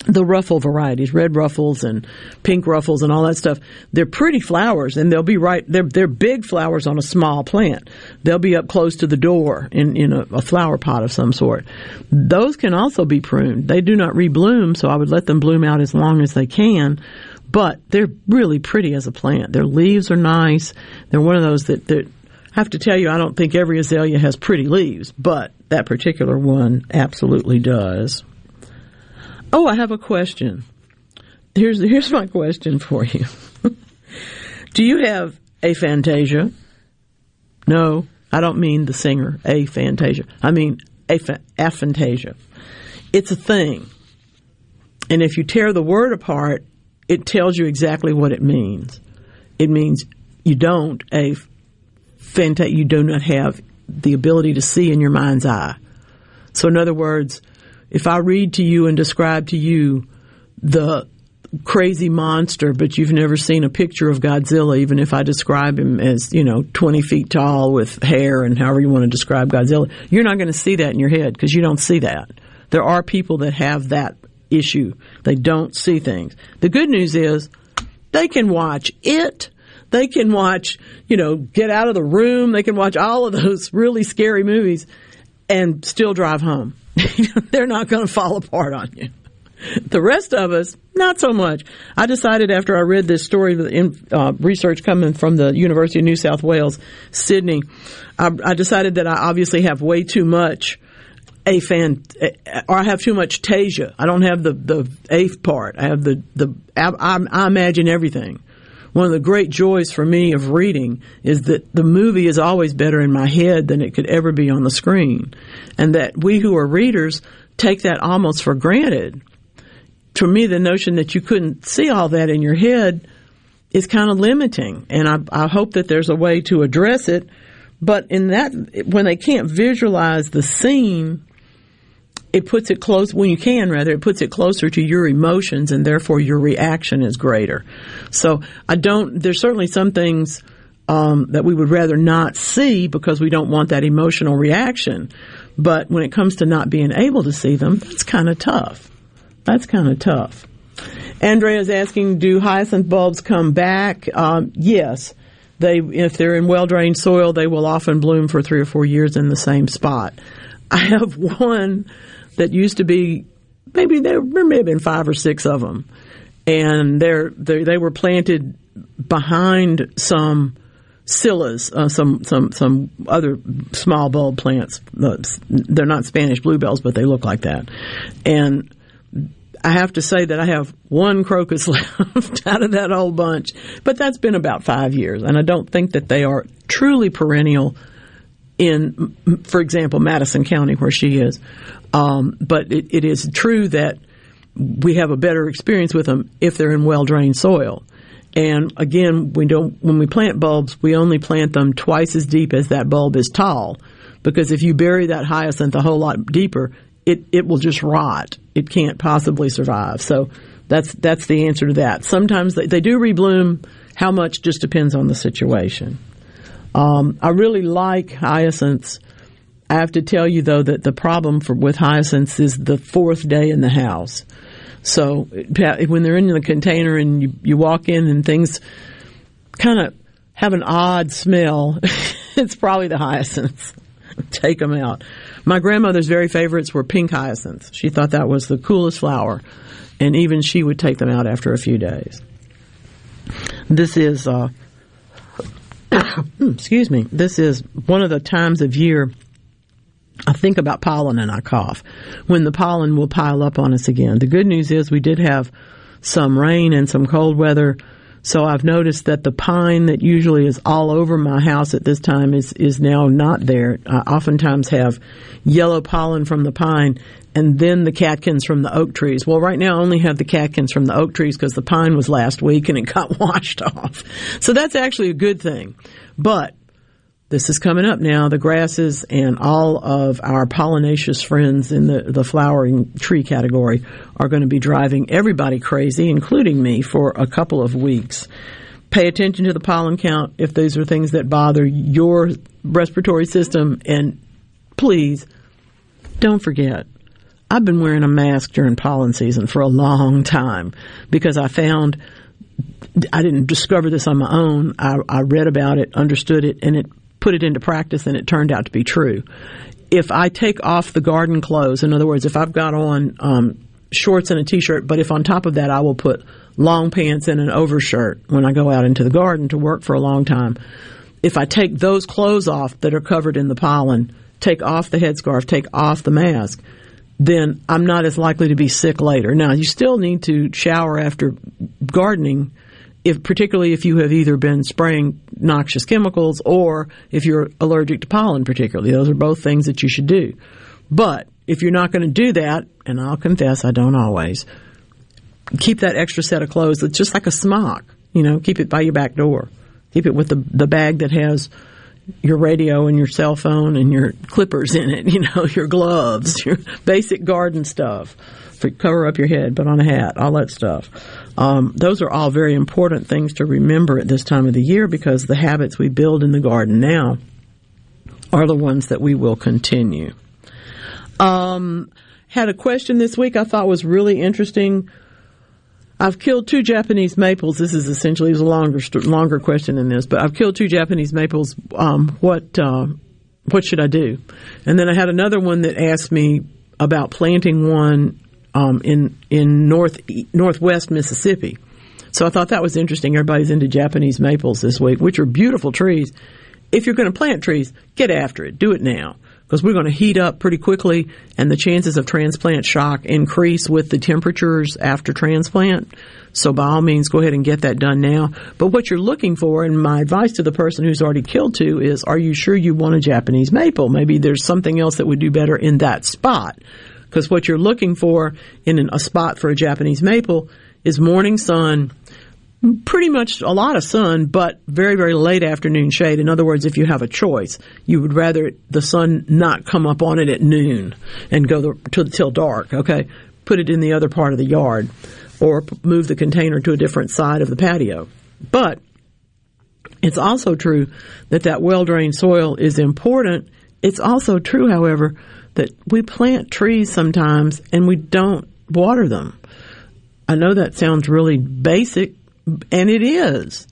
the ruffle varieties, red ruffles and pink ruffles and all that stuff. They're pretty flowers and they'll be right, they're, they're big flowers on a small plant. They'll be up close to the door in, in a, a flower pot of some sort. Those can also be pruned. They do not rebloom, so I would let them bloom out as long as they can but they're really pretty as a plant. Their leaves are nice. They're one of those that, that I have to tell you, I don't think every azalea has pretty leaves, but that particular one absolutely does. Oh, I have a question. Here's here's my question for you. Do you have a aphantasia? No, I don't mean the singer, a aphantasia. I mean aph- aphantasia. It's a thing. And if you tear the word apart, it tells you exactly what it means. It means you don't a phanta- you do not have the ability to see in your mind's eye. So in other words, if I read to you and describe to you the crazy monster, but you've never seen a picture of Godzilla, even if I describe him as, you know, 20 feet tall with hair and however you want to describe Godzilla, you're not going to see that in your head because you don't see that. There are people that have that issue. They don't see things. The good news is they can watch it. They can watch, you know, get out of the room. They can watch all of those really scary movies and still drive home. They're not going to fall apart on you. The rest of us, not so much. I decided after I read this story, in uh, research coming from the University of New South Wales, Sydney, I, I decided that I obviously have way too much a fan, or I have too much tasia. I don't have the the eighth part. I have the the. I, I, imagine everything. One of the great joys for me of reading is that the movie is always better in my head than it could ever be on the screen, and that we who are readers take that almost for granted. For me, the notion that you couldn't see all that in your head is kind of limiting, and I, I hope that there's a way to address it. But in that, when they can't visualize the scene, it puts it close when you can rather it puts it closer to your emotions and therefore your reaction is greater. So i don't there's certainly some things um, that we would rather not see because we don't want that emotional reaction. But when it comes to not being able to see them that's kind of tough. That's kind of tough. Andrea is asking do hyacinth bulbs come back? Um, yes. They if they're in well drained soil they will often bloom for three or four years in the same spot. I have one that used to be maybe there, there may have been five or six of them, and they're, they're they were planted behind some scillas, uh, some some some other small bulb plants. They're not Spanish bluebells, but they look like that. And I have to say that I have one crocus left out of that whole bunch, but that's been about five years, and I don't think that they are truly perennial in, for example, Madison County, where she is. Um, but it, it is true that we have a better experience with them if they're in well drained soil. And again, we don't, when we plant bulbs, we only plant them twice as deep as that bulb is tall. Because if you bury that hyacinth a whole lot deeper, it, it will just rot. It can't possibly survive. So that's, that's the answer to that. Sometimes they, they do rebloom. How much just depends on the situation. Um, I really like hyacinths. I have to tell you though that the problem for, with hyacinths is the fourth day in the house. So when they're in the container and you, you walk in and things kind of have an odd smell, it's probably the hyacinths. Take them out. My grandmother's very favorites were pink hyacinths. She thought that was the coolest flower, and even she would take them out after a few days. This is, uh, Hmm, excuse me, this is one of the times of year I think about pollen and I cough when the pollen will pile up on us again. The good news is we did have some rain and some cold weather So I've noticed that the pine that usually is all over my house at this time is, is now not there. I oftentimes have yellow pollen from the pine and then the catkins from the oak trees. Well, right now I only have the catkins from the oak trees because the pine was last week and it got washed off. So that's actually a good thing. But this is coming up now. The grasses and all of our pollinaceous friends in the, the flowering tree category are going to be driving everybody crazy, including me, for a couple of weeks. Pay attention to the pollen count if these are things that bother your respiratory system. And please, don't forget, I've been wearing a mask during pollen season for a long time because I found I didn't discover this on my own. I, I read about it, understood it, and it put it into practice, and it turned out to be true. If I take off the garden clothes, in other words, if I've got on um, shorts and a t-shirt, but if on top of that I will put long pants and an overshirt when I go out into the garden to work for a long time, if I take those clothes off that are covered in the pollen, take off the headscarf, take off the mask, then I'm not as likely to be sick later. Now, you still need to shower after gardening, if particularly if you have either been spraying noxious chemicals or if you're allergic to pollen particularly. Those are both things that you should do. But if you're not going to do that, and I'll confess I don't always, keep that extra set of clothes that's just like a smock. You know, keep it by your back door. Keep it with the the bag that has your radio and your cell phone and your clippers in it, you know, your gloves, your basic garden stuff. For cover up your head, put on a hat, all that stuff. Um, those are all very important things to remember at this time of the year because the habits we build in the garden now are the ones that we will continue. Um, had a question this week I thought was really interesting. I've killed two Japanese maples. This is essentially a longer longer question than this, but I've killed two Japanese maples. Um, what uh, what should I do? And then I had another one that asked me about planting one um, in in north northwest Mississippi. So I thought that was interesting. Everybody's into Japanese maples this week, which are beautiful trees. If you're going to plant trees, get after it. Do it now because we're going to heat up pretty quickly and the chances of transplant shock increase with the temperatures after transplant. So by all means, go ahead and get that done now. But what you're looking for, and my advice to the person who's already killed two is, are you sure you want a Japanese maple? Maybe there's something else that would do better in that spot. Because what you're looking for in a spot for a Japanese maple is morning sun, pretty much a lot of sun, but very, very late afternoon shade. In other words, if you have a choice, you would rather the sun not come up on it at noon and go to, till dark, okay? Put it in the other part of the yard or move the container to a different side of the patio. But it's also true that that well-drained soil is important. It's also true, however, that we plant trees sometimes and we don't water them. I know that sounds really basic, and it is.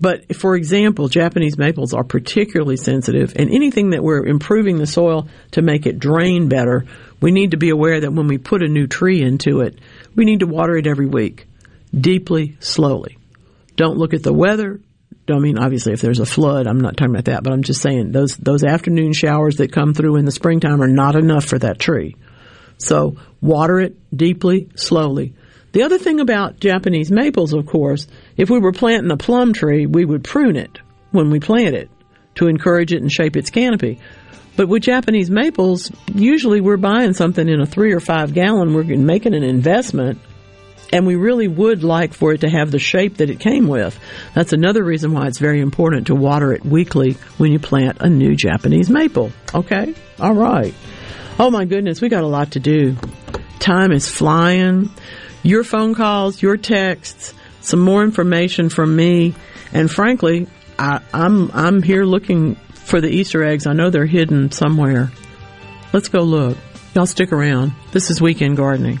But for example, Japanese maples are particularly sensitive, and anything that we're improving the soil to make it drain better, we need to be aware that when we put a new tree into it, we need to water it every week, deeply, slowly. Don't look at the weather. I mean, obviously, if there's a flood, I'm not talking about that, but I'm just saying those those afternoon showers that come through in the springtime are not enough for that tree. So water it deeply, slowly. The other thing about Japanese maples, of course, if we were planting a plum tree, we would prune it when we plant it to encourage it and shape its canopy. But with Japanese maples, usually we're buying something in a three or five gallon, we're making an investment, and we really would like for it to have the shape that it came with. That's another reason why it's very important to water it weekly when you plant a new Japanese maple. Okay? All right. Oh my goodness, we got a lot to do. Time is flying your phone calls, your texts, some more information from me, and frankly, I, I'm I'm here looking for the Easter eggs. I know they're hidden somewhere. Let's go look. Y'all stick around. This is Weekend Gardening.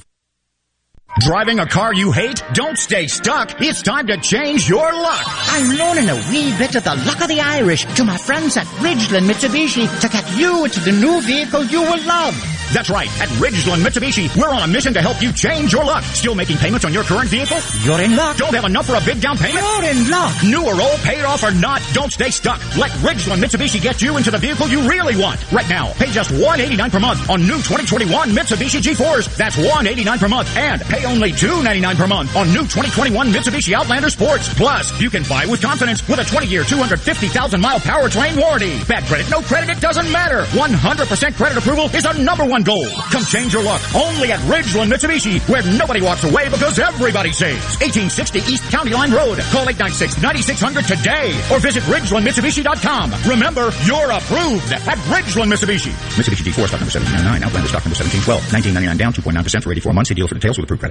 Driving a car you hate? Don't stay stuck. It's time to change your luck. I'm loaning a wee bit of the luck of the Irish to my friends at Ridgeland Mitsubishi to get you into the new vehicle you will love. That's right. At Ridgeland Mitsubishi, we're on a mission to help you change your luck. Still making payments on your current vehicle? You're in luck. Don't have enough for a big down payment? You're in luck. New or old, paid off or not, don't stay stuck. Let Ridgeland Mitsubishi get you into the vehicle you really want. Right now, pay just 189 per month on new 2021 Mitsubishi G4s. That's 189 per month. And pay only 299 per month on new 2021 Mitsubishi Outlander Sports. Plus, you can buy with confidence with a 20-year, 250,000-mile powertrain warranty. Bad credit, no credit, it doesn't matter. 100% credit approval is our number one goal. Come change your luck only at Ridgeland Mitsubishi, where nobody walks away because everybody saves. 1860 East County Line Road. Call 896-9600 today or visit RidgelandMitsubishi.com. Remember, you're approved at Ridgeland Mitsubishi. Mitsubishi G4 stock number 1799, Outlander stock number 1712, 1999 down, 2.9% for 84 months. See dealer for details with approved credit.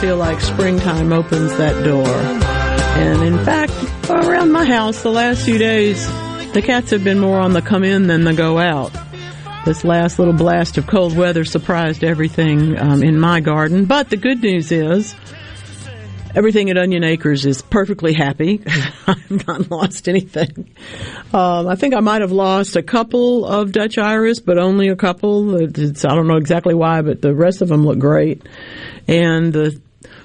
feel like springtime opens that door. And in fact, around my house the last few days, the cats have been more on the come in than the go out. This last little blast of cold weather surprised everything um, in my garden. But the good news is, everything at Onion Acres is perfectly happy. I've not lost anything. Um, I think I might have lost a couple of Dutch Iris, but only a couple. It's, I don't know exactly why, but the rest of them look great. And the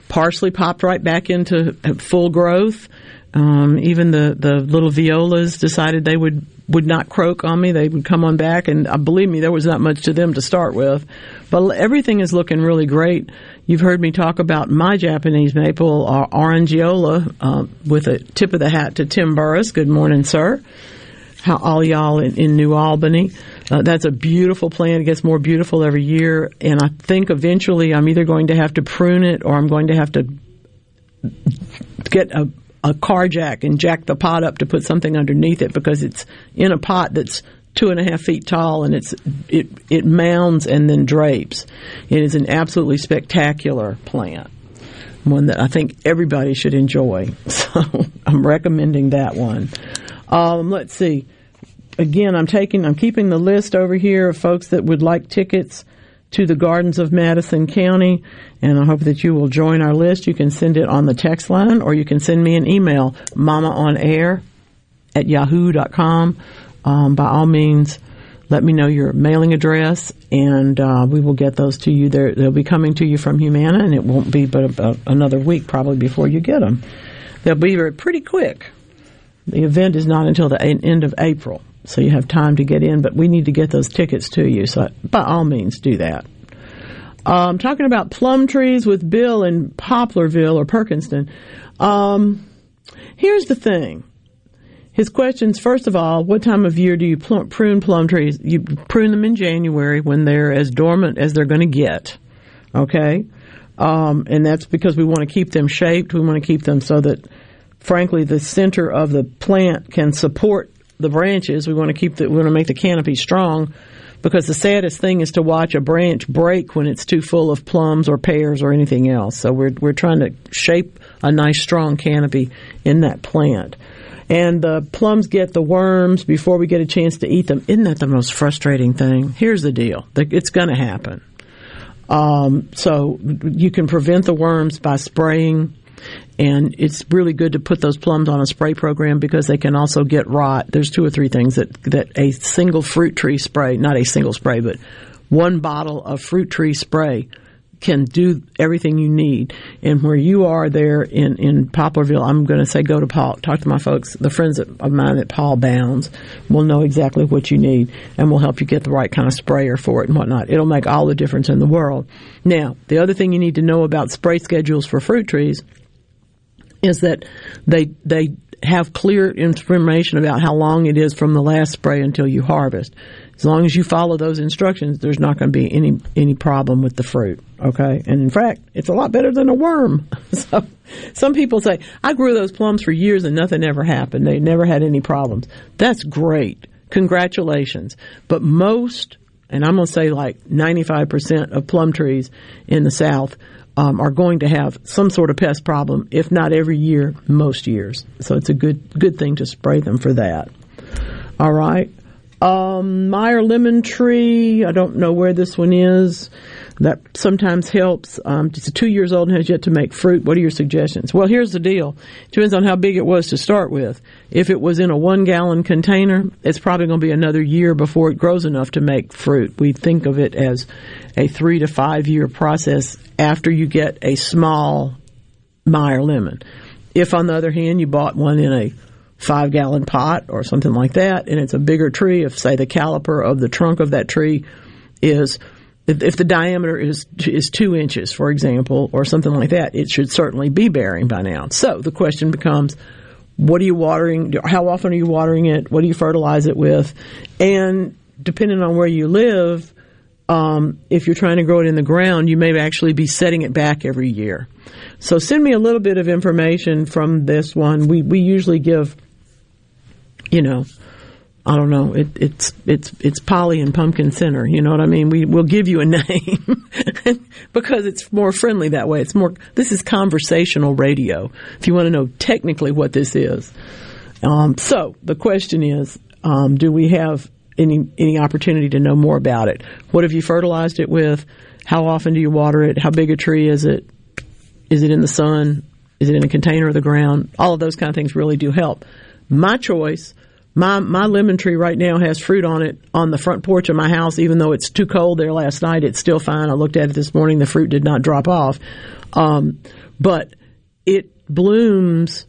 parsley popped right back into full growth. Um, even the, the little violas decided they would would not croak on me. They would come on back, and uh, believe me, there was not much to them to start with. But everything is looking really great. You've heard me talk about my Japanese maple, uh, Orangeola, uh, with a tip of the hat to Tim Burris. Good morning, sir. How all y'all in, in New Albany. Uh, that's a beautiful plant. It gets more beautiful every year, and I think eventually I'm either going to have to prune it or I'm going to have to get a a car jack and jack the pot up to put something underneath it because it's in a pot that's two and a half feet tall and it's it it mounds and then drapes. It is an absolutely spectacular plant, one that I think everybody should enjoy. So I'm recommending that one. Um, let's see. Again, I'm taking I'm keeping the list over here of folks that would like tickets to the Gardens of Madison County, and I hope that you will join our list. You can send it on the text line or you can send me an email, mama on air at yahoo.com. Um, by all means, let me know your mailing address and uh, we will get those to you. They're, they'll be coming to you from Humana and it won't be but about another week probably before you get them. They'll be pretty quick. The event is not until the end of April so you have time to get in, but we need to get those tickets to you. So by all means, do that. Um, talking about plum trees with Bill in Poplarville or Perkinston. Um, here's the thing. His questions, first of all, what time of year do you plum, prune plum trees? You prune them in January when they're as dormant as they're going to get. Okay? Um, and that's because we want to keep them shaped. We want to keep them so that, frankly, the center of the plant can support the branches. We want to keep the, we want to make the canopy strong because the saddest thing is to watch a branch break when it's too full of plums or pears or anything else. So we're we're trying to shape a nice strong canopy in that plant. And the plums get the worms before we get a chance to eat them. Isn't that the most frustrating thing? Here's the deal. It's going to happen. Um, so you can prevent the worms by spraying and it's really good to put those plums on a spray program because they can also get rot. There's two or three things that that a single fruit tree spray, not a single spray, but one bottle of fruit tree spray can do everything you need. And where you are there in, in Poplarville, I'm going to say go to Paul, talk to my folks, the friends of mine at Paul Bounds will know exactly what you need and will help you get the right kind of sprayer for it and whatnot. It'll make all the difference in the world. Now, the other thing you need to know about spray schedules for fruit trees is that they they have clear information about how long it is from the last spray until you harvest. As long as you follow those instructions, there's not going to be any any problem with the fruit. Okay, and in fact, it's a lot better than a worm. so, some people say I grew those plums for years and nothing ever happened. They never had any problems. That's great. Congratulations. But most, and I'm going to say like 95% of plum trees in the South um, are going to have some sort of pest problem, if not every year, most years. So it's a good good thing to spray them for that. All right. Um, Meyer lemon tree. I don't know where this one is. That sometimes helps. Um, it's two years old and has yet to make fruit. What are your suggestions? Well, here's the deal. Depends on how big it was to start with. If it was in a one gallon container, it's probably going to be another year before it grows enough to make fruit. We think of it as a three to five year process after you get a small Meyer lemon. If, on the other hand, you bought one in a five gallon pot or something like that, and it's a bigger tree, if, say, the caliper of the trunk of that tree is if, the diameter is is two inches, for example, or something like that, it should certainly be bearing by now. So the question becomes, what are you watering? How often are you watering it? What do you fertilize it with? And depending on where you live, um, if you're trying to grow it in the ground, you may actually be setting it back every year. So send me a little bit of information from this one. We we usually give, you know, I don't know. It, it's it's it's Polly and Pumpkin Center. You know what I mean? We will give you a name because it's more friendly that way. It's more. This is conversational radio. If you want to know technically what this is, um, so the question is, um, do we have any any opportunity to know more about it? What have you fertilized it with? How often do you water it? How big a tree is it? Is it in the sun? Is it in a container of the ground? All of those kind of things really do help. My choice my my lemon tree right now has fruit on it on the front porch of my house. Even though it's too cold there last night, it's still fine. I looked at it this morning. The fruit did not drop off, um, but it blooms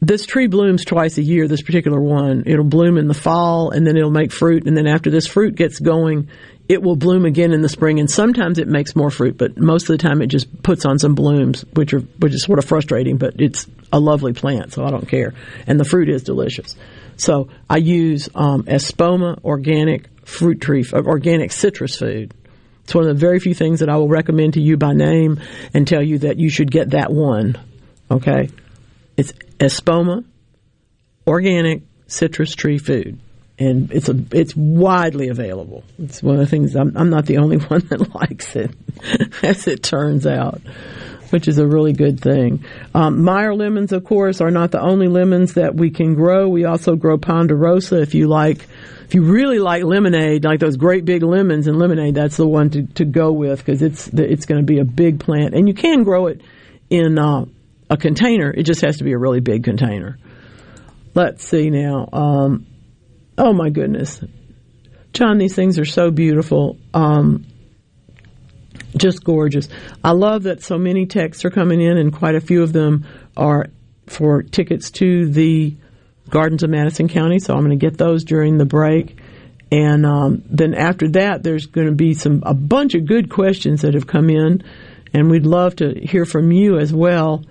this tree blooms twice a year, this particular one. It'll bloom in the fall and then it'll make fruit. And then after this fruit gets going, it will bloom again in the spring. And sometimes it makes more fruit, but most of the time it just puts on some blooms, which are, which is sort of frustrating, but it's a lovely plant. So I don't care. And the fruit is delicious. So I use, um, Espoma organic fruit tree, uh, organic citrus food. It's one of the very few things that I will recommend to you by name and tell you that you should get that one. Okay. It's Espoma organic citrus tree food. And it's a, it's widely available. It's one of the things I'm, I'm not the only one that likes it, as it turns out, which is a really good thing. Um, Meyer lemons, of course, are not the only lemons that we can grow. We also grow Ponderosa. If you like, if you really like lemonade, like those great big lemons and lemonade, that's the one to, to go with because it's it's going to be a big plant, and you can grow it in uh, a container. It just has to be a really big container. Let's see now. Um, oh my goodness, John, these things are so beautiful. Um, just gorgeous. I love that so many texts are coming in, and quite a few of them are for tickets to the Gardens of Madison County. So I'm going to get those during the break. And um, then after that, there's going to be some a bunch of good questions that have come in, and we'd love to hear from you as well.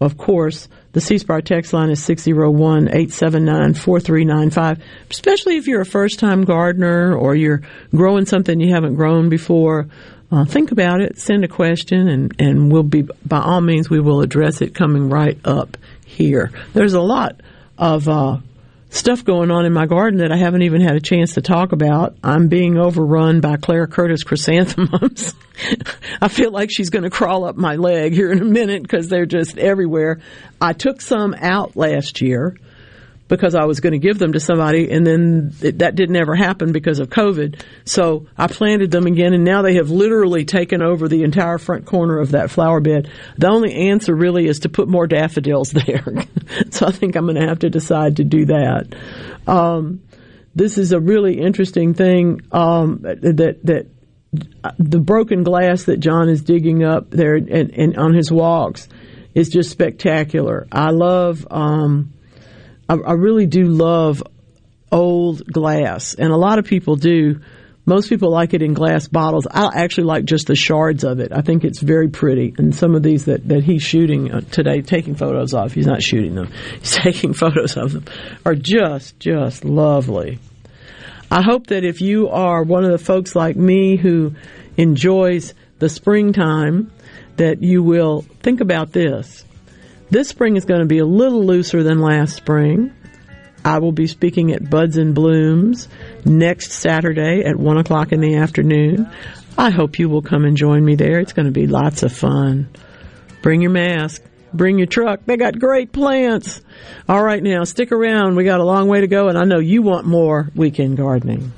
Of course, the C Spire text line is 601 879 4395. Especially if you're a first time gardener or you're growing something you haven't grown before, uh, think about it, send a question, and, and we'll be, by all means, we will address it coming right up here. There's a lot of uh, stuff going on in my garden that I haven't even had a chance to talk about. I'm being overrun by Clara Curtis chrysanthemums. I feel like she's going to crawl up my leg here in a minute because they're just everywhere. I took some out last year because I was going to give them to somebody, and then it, that didn't ever happen because of COVID. So I planted them again, and now they have literally taken over the entire front corner of that flower bed. The only answer really is to put more daffodils there. so I think I'm going to have to decide to do that. Um, this is a really interesting thing um, that that the broken glass that John is digging up there and, and on his walks is just spectacular. I love. Um, I, I really do love old glass, and a lot of people do. Most people like it in glass bottles. I actually like just the shards of it. I think it's very pretty. And some of these that, that he's shooting uh, today, taking photos of, he's not shooting them, he's taking photos of them, are just, just lovely. I hope that if you are one of the folks like me who enjoys the springtime, that you will think about this. This spring is going to be a little looser than last spring. I will be speaking at Buds and Blooms next Saturday at 1 o'clock in the afternoon. I hope you will come and join me there. It's going to be lots of fun. Bring your mask. Bring your truck. They got great plants. All right, now stick around. We got a long way to go, and I know you want more weekend gardening.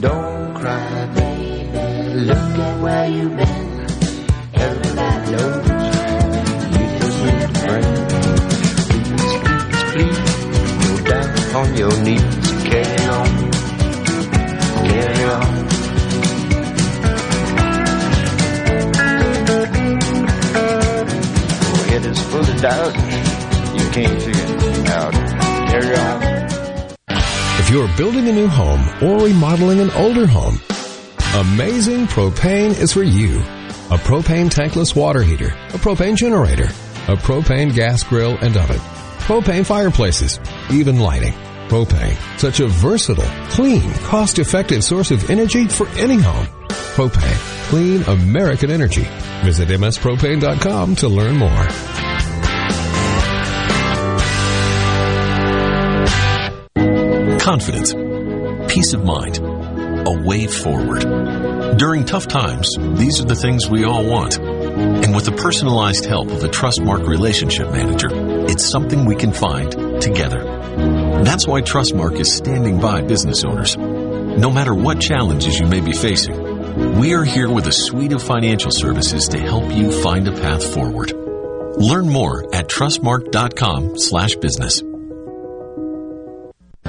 Don't cry, baby. Look at where you've been. On your knees. Carry on, carry on. Your head is full of doubt. You can't figure it out. Carry on. If you're building a new home or remodeling an older home, Amazing Propane is for you. A propane tankless water heater, a propane generator, a propane gas grill and oven, propane fireplaces, even lighting. Propane, such a versatile, clean, cost-effective source of energy for any home. Propane, clean American energy. Visit mspropane.com to learn more. Confidence, peace of mind, a way forward. During tough times, these are the things we all want. And with the personalized help of a Trustmark relationship manager, it's something we can find together. That's why Trustmark is standing by business owners. No matter what challenges you may be facing, we are here with a suite of financial services to help you find a path forward. Learn more at trustmark.com slash business.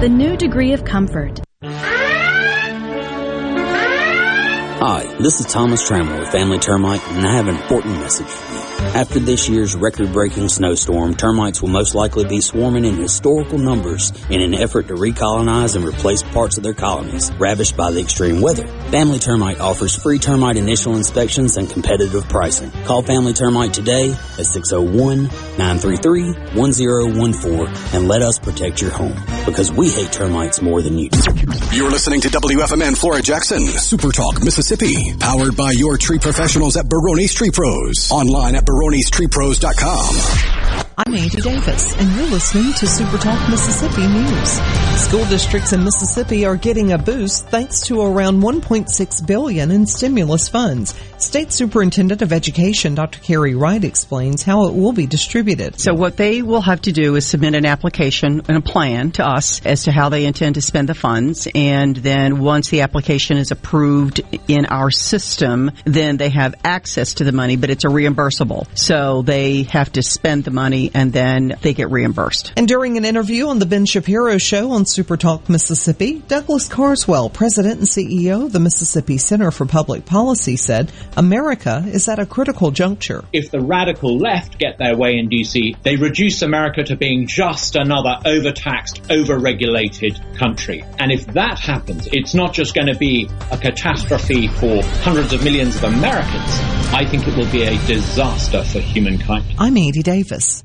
The new degree of comfort. Hi, this is Thomas Trammell with Family Termite, and I have an important message for you. After this year's record-breaking snowstorm, termites will most likely be swarming in historical numbers in an effort to recolonize and replace parts of their colonies ravished by the extreme weather. Family Termite offers free termite initial inspections and competitive pricing. Call Family Termite today at 601-933-1014 and let us protect your home because we hate termites more than you do. You're listening to WFMN Flora Jackson, Super Talk, Mississippi, powered by your tree professionals at Baroni's Tree Pros. Online at baronistreepros.com. I'm Andy Davis, and you're listening to Super Talk Mississippi News. School districts in Mississippi are getting a boost thanks to around 1.6 billion in stimulus funds. State Superintendent of Education Dr. Carey Wright explains how it will be distributed. So what they will have to do is submit an application and a plan to us as to how they intend to spend the funds, and then once the application is approved in our system, then they have access to the money, but it's a reimbursable. So they have to spend the money and then they get reimbursed. And during an interview on the Ben Shapiro show on Super Talk Mississippi, Douglas Carswell, president and CEO of the Mississippi Center for Public Policy, said America is at a critical juncture. If the radical left get their way in DC, they reduce America to being just another overtaxed, overregulated country. And if that happens, it's not just going to be a catastrophe for hundreds of millions of Americans. I think it will be a disaster for humankind. I'm Andy Davis.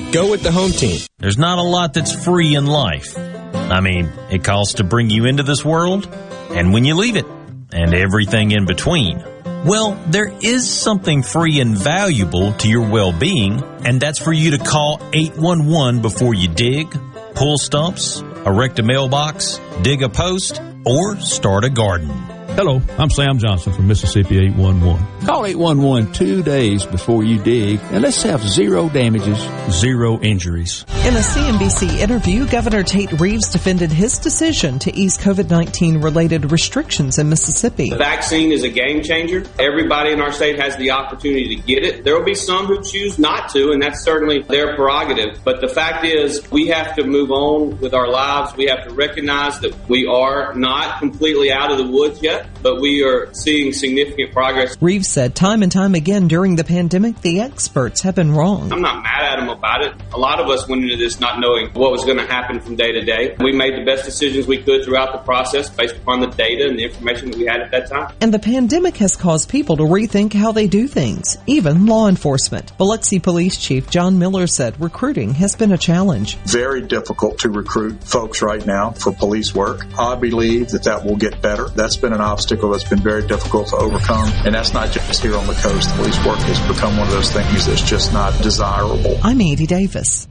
Go with the home team. There's not a lot that's free in life. I mean, it costs to bring you into this world and when you leave it and everything in between. Well, there is something free and valuable to your well-being, and that's for you to call 811 before you dig, pull stumps, erect a mailbox, dig a post, or start a garden. Hello, I'm Sam Johnson from Mississippi 811. Call 811 two days before you dig and let's have zero damages, zero injuries. In a CNBC interview, Governor Tate Reeves defended his decision to ease COVID-19 related restrictions in Mississippi. The vaccine is a game changer. Everybody in our state has the opportunity to get it. There will be some who choose not to, and that's certainly their prerogative. But the fact is, we have to move on with our lives. We have to recognize that we are not completely out of the woods yet, but we are seeing significant progress. Reeves said time and time again during the pandemic, the experts have been wrong. I'm not mad at them about it. A lot of us went into this not knowing what was going to happen from day to day. We made the best decisions we could throughout the process based upon the data and the information that we had at that time. And the pandemic has caused people to rethink how they do things, even law enforcement. Biloxi Police Chief John Miller said recruiting has been a challenge. Very difficult to recruit folks right now for police work. I believe that that will get better. That's been an obstacle that's been very difficult to overcome. And that's not just here on the coast. Police work has become one of those things that's just not desirable. I'm Andy Davis.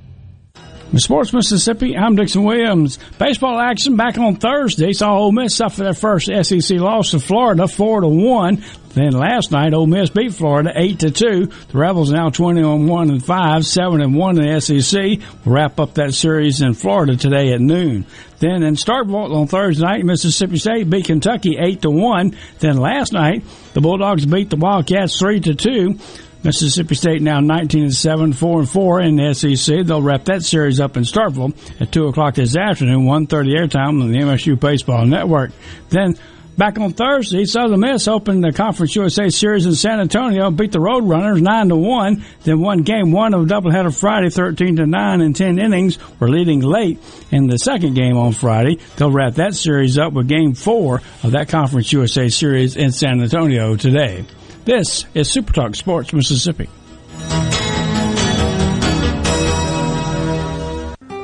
Sports Mississippi, I'm Dixon Williams. Baseball action back on Thursday saw Ole Miss suffer their first SEC loss to Florida, four to one. Then last night, Ole Miss beat Florida eight to two. The Rebels now twenty on one and five, seven and one in the SEC. We'll wrap up that series in Florida today at noon. Then in Starkville on Thursday night, Mississippi State beat Kentucky eight to one. Then last night, the Bulldogs beat the Wildcats three to two. Mississippi State now 19 and 7, 4 and 4 in the SEC. They'll wrap that series up in Starkville at 2 o'clock this afternoon, 1.30 airtime on the MSU Baseball Network. Then Back on Thursday, Southern Miss opened the Conference USA Series in San Antonio, beat the Roadrunners nine to one, then won Game One of a doubleheader Friday, thirteen to nine in ten innings. Were leading late in the second game on Friday. They'll wrap that series up with Game Four of that Conference USA Series in San Antonio today. This is Super Talk Sports Mississippi.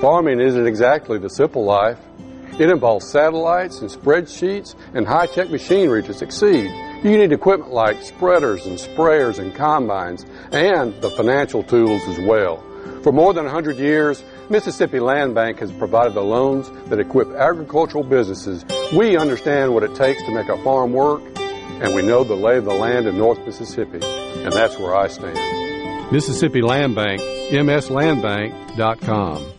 Farming isn't exactly the simple life. It involves satellites and spreadsheets and high-tech machinery to succeed. You need equipment like spreaders and sprayers and combines and the financial tools as well. For more than 100 years, Mississippi Land Bank has provided the loans that equip agricultural businesses. We understand what it takes to make a farm work, and we know the lay of the land in North Mississippi, and that's where I stand. Mississippi Land Bank, mslandbank.com.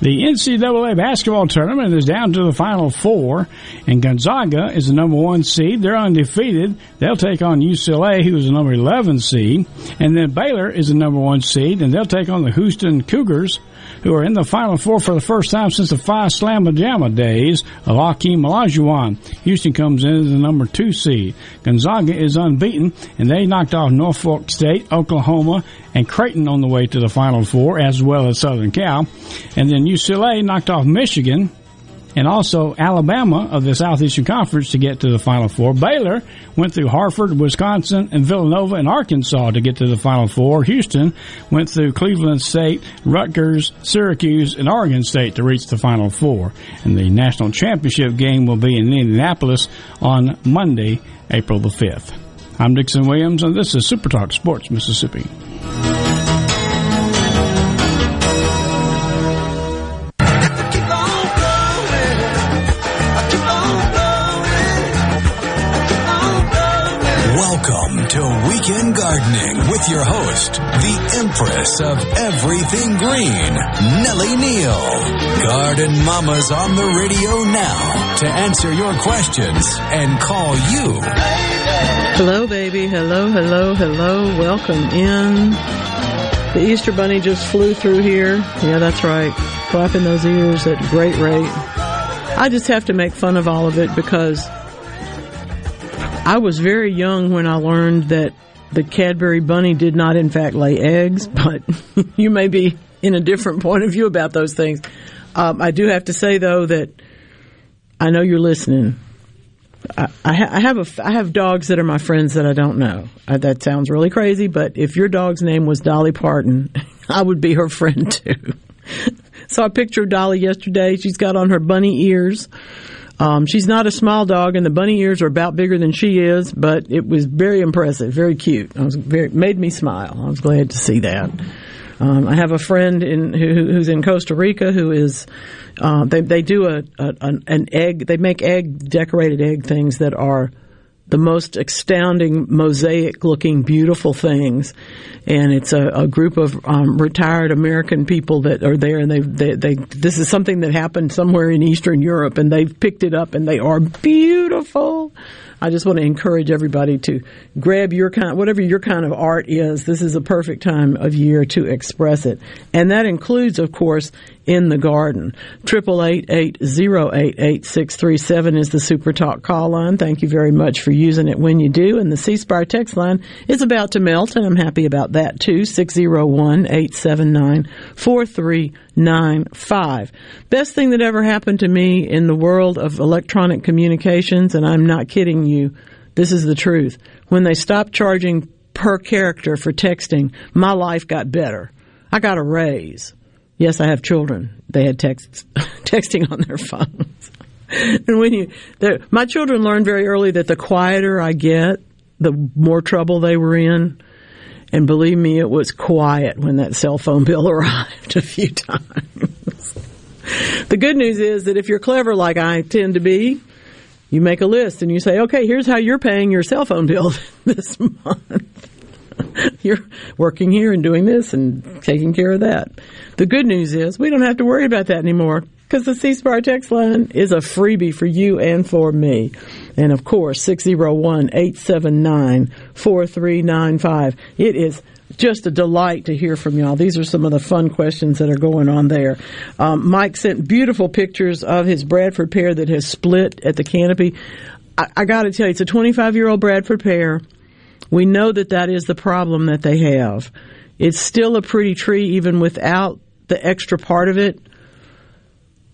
The NCAA basketball tournament is down to the final four, and Gonzaga is the number one seed. They're undefeated. They'll take on UCLA, who is the number 11 seed. And then Baylor is the number one seed, and they'll take on the Houston Cougars, who are in the final four for the first time since the Phi Slama Jama days of Akeem Olajuwon. Houston comes in as the number two seed. Gonzaga is unbeaten, and they knocked off Norfolk State, Oklahoma, and Creighton on the way to the Final Four, as well as Southern Cal. And then UCLA knocked off Michigan and also Alabama of the Southeastern Conference to get to the Final Four. Baylor went through Hartford, Wisconsin, and Villanova and Arkansas to get to the Final Four. Houston went through Cleveland State, Rutgers, Syracuse, and Oregon State to reach the Final Four. And the national championship game will be in Indianapolis on Monday, April the 5th. I'm Dixon Williams, and this is Super Talk Sports Mississippi. Empress of Everything Green, Nellie Neal. Garden Mama's on the radio now to answer your questions and call you. Hello, baby. Hello, hello, hello. Welcome in. The Easter Bunny just flew through here. Yeah, that's right. Flapping those ears at great rate. I just have to make fun of all of it because I was very young when I learned that the Cadbury bunny did not, in fact, lay eggs, but you may be in a different point of view about those things. Um, I do have to say, though, that I know you're listening. I, I, I have a, I have dogs that are my friends that I don't know. Uh, that sounds really crazy, but if your dog's name was Dolly Parton, I would be her friend too. Saw a picture of Dolly yesterday. She's got on her bunny ears. Um, she's not a small dog, and the bunny ears are about bigger than she is, but it was very impressive, very cute. I was very made me smile. I was glad to see that. Um, I have a friend in who, who's in Costa Rica who is uh, they they do a, a an, an egg they make egg decorated egg things that are the most astounding mosaic looking beautiful things and it's a, a group of um, retired American people that are there and they, they they this is something that happened somewhere in Eastern Europe and they've picked it up and they are beautiful I just want to encourage everybody to grab your kind, whatever your kind of art is. This is a perfect time of year to express it, and that includes, of course, in the garden. Triple eight eight zero eight eight six three seven is the Super Talk call line. Thank you very much for using it when you do. And the C Spire text line is about to melt, and I'm happy about that too. Six zero one eight seven nine four three nine five. Best thing that ever happened to me in the world of electronic communications, and I'm not kidding you. This is the truth. When they stopped charging per character for texting, my life got better. I got a raise. Yes, I have children. They had texts, texting on their phones. and when you, my children learned very early that the quieter I get, the more trouble they were in. And believe me, it was quiet when that cell phone bill arrived a few times. the good news is that if you're clever like I tend to be, You make a list and you say, okay, here's how you're paying your cell phone bill this month. you're working here and doing this and taking care of that. The good news is we don't have to worry about that anymore because the C Spire text line is a freebie for you and for me. And of course, 601 879 4395. It is just a delight to hear from y'all. These are some of the fun questions that are going on there. Um, Mike sent beautiful pictures of his Bradford pear that has split at the canopy. I, I got to tell you, it's a 25 year old Bradford pear. We know that that is the problem that they have. It's still a pretty tree even without the extra part of it.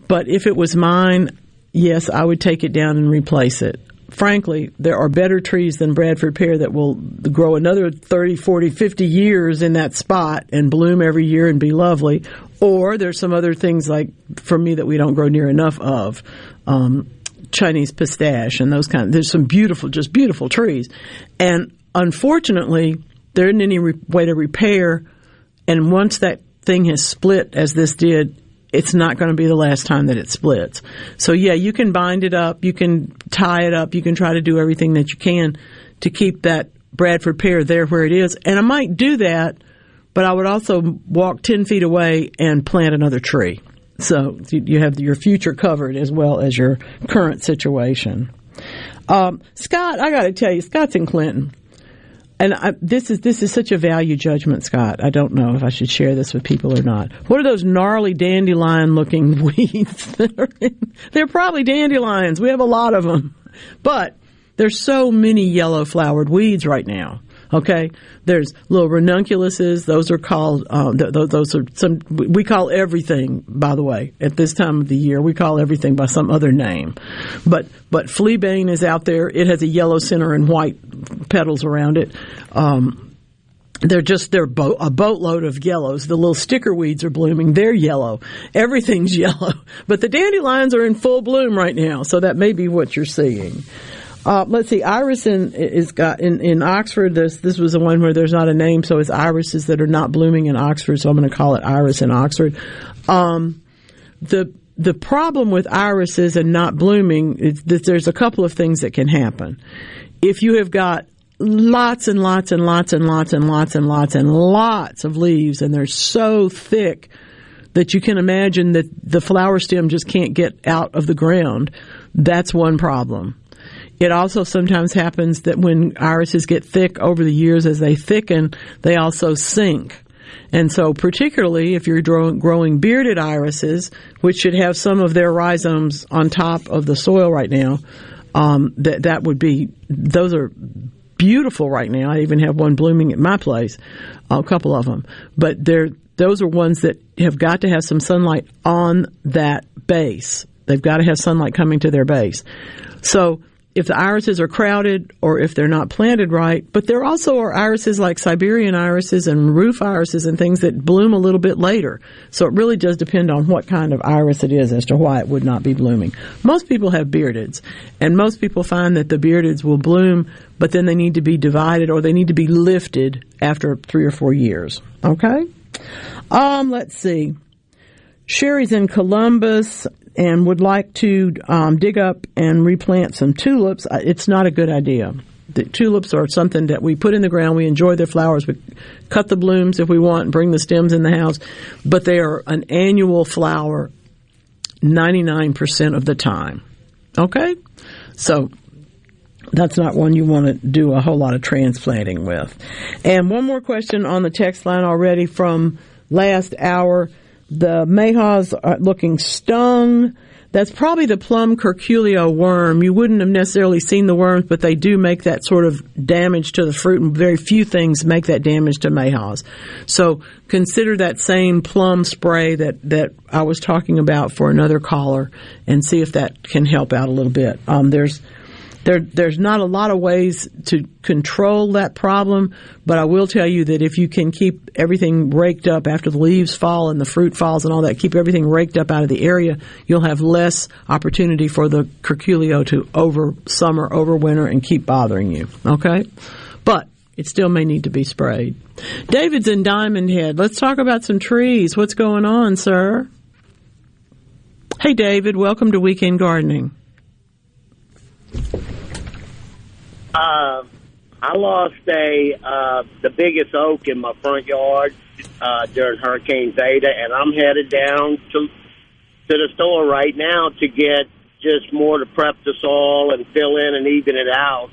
But if it was mine, yes, I would take it down and replace it frankly, there are better trees than Bradford pear that will grow another 30, 40, 50 years in that spot and bloom every year and be lovely. Or there's some other things like, for me, that we don't grow near enough of. Um, Chinese pistache and those kind of, there's some beautiful, just beautiful trees. And unfortunately, there isn't any re- way to repair. And once that thing has split as this did, it's not going to be the last time that it splits. So yeah, you can bind it up, you can tie it up, you can try to do everything that you can to keep that Bradford pear there where it is. And I might do that, but I would also walk 10 feet away and plant another tree. So you have your future covered as well as your current situation. Um, Scott, I got to tell you, Scott's in Clinton and I, this is this is such a value judgment, Scott. I don't know if I should share this with people or not. What are those gnarly dandelion looking weeds? They're probably dandelions. We have a lot of them, but there's so many yellow flowered weeds right now. Okay, there's little ranunculuses. Those are called. Um, th- th- those are some. We call everything. By the way, at this time of the year, we call everything by some other name. But but fleabane is out there. It has a yellow center and white petals around it. Um, they're just they're bo- a boatload of yellows. The little sticker weeds are blooming. They're yellow. Everything's yellow. But the dandelions are in full bloom right now. So that may be what you're seeing. Uh, let's see, Iris in, is got in, in Oxford. This this was the one where there's not a name, so it's irises that are not blooming in Oxford. So I'm going to call it Iris in Oxford. Um, the the problem with irises and not blooming is that there's a couple of things that can happen. If you have got lots and lots and lots and lots and lots and lots and lots of leaves, and they're so thick that you can imagine that the flower stem just can't get out of the ground. That's one problem. It also sometimes happens that when irises get thick over the years as they thicken, they also sink. And so, particularly if you're growing bearded irises, which should have some of their rhizomes on top of the soil right now, um, that that would be those are beautiful right now. I even have one blooming at my place, a couple of them. But they're those are ones that have got to have some sunlight on that base. They've got to have sunlight coming to their base. So if the irises are crowded or if they're not planted right. But there also are irises like Siberian irises and roof irises and things that bloom a little bit later. So it really does depend on what kind of iris it is as to why it would not be blooming. Most people have beardeds, and most people find that the beardeds will bloom, but then they need to be divided or they need to be lifted after three or four years. Okay? Um, let's see. Sherry's in Columbus and would like to um, dig up and replant some tulips, it's not a good idea. The tulips are something that we put in the ground. We enjoy their flowers. We cut the blooms if we want, and bring the stems in the house, but they are an annual flower 99% of the time. Okay? So that's not one you want to do a whole lot of transplanting with. And one more question on the text line already from last hour. The mayhaws are looking stung. That's probably the plum curculio worm. You wouldn't have necessarily seen the worms, but they do make that sort of damage to the fruit, and very few things make that damage to mayhaws. So consider that same plum spray that, that I was talking about for another caller and see if that can help out a little bit. Um, there's there, there's not a lot of ways to control that problem, but I will tell you that if you can keep everything raked up after the leaves fall and the fruit falls and all that, keep everything raked up out of the area, you'll have less opportunity for the curculio to over summer, over winter, and keep bothering you. Okay? But it still may need to be sprayed. David's in Diamond Head. Let's talk about some trees. What's going on, sir? Hey, David. Welcome to Weekend Gardening. Uh, I lost a uh, the biggest oak in my front yard uh, during Hurricane Zeta, and I'm headed down to to the store right now to get just more to prep the soil and fill in and even it out.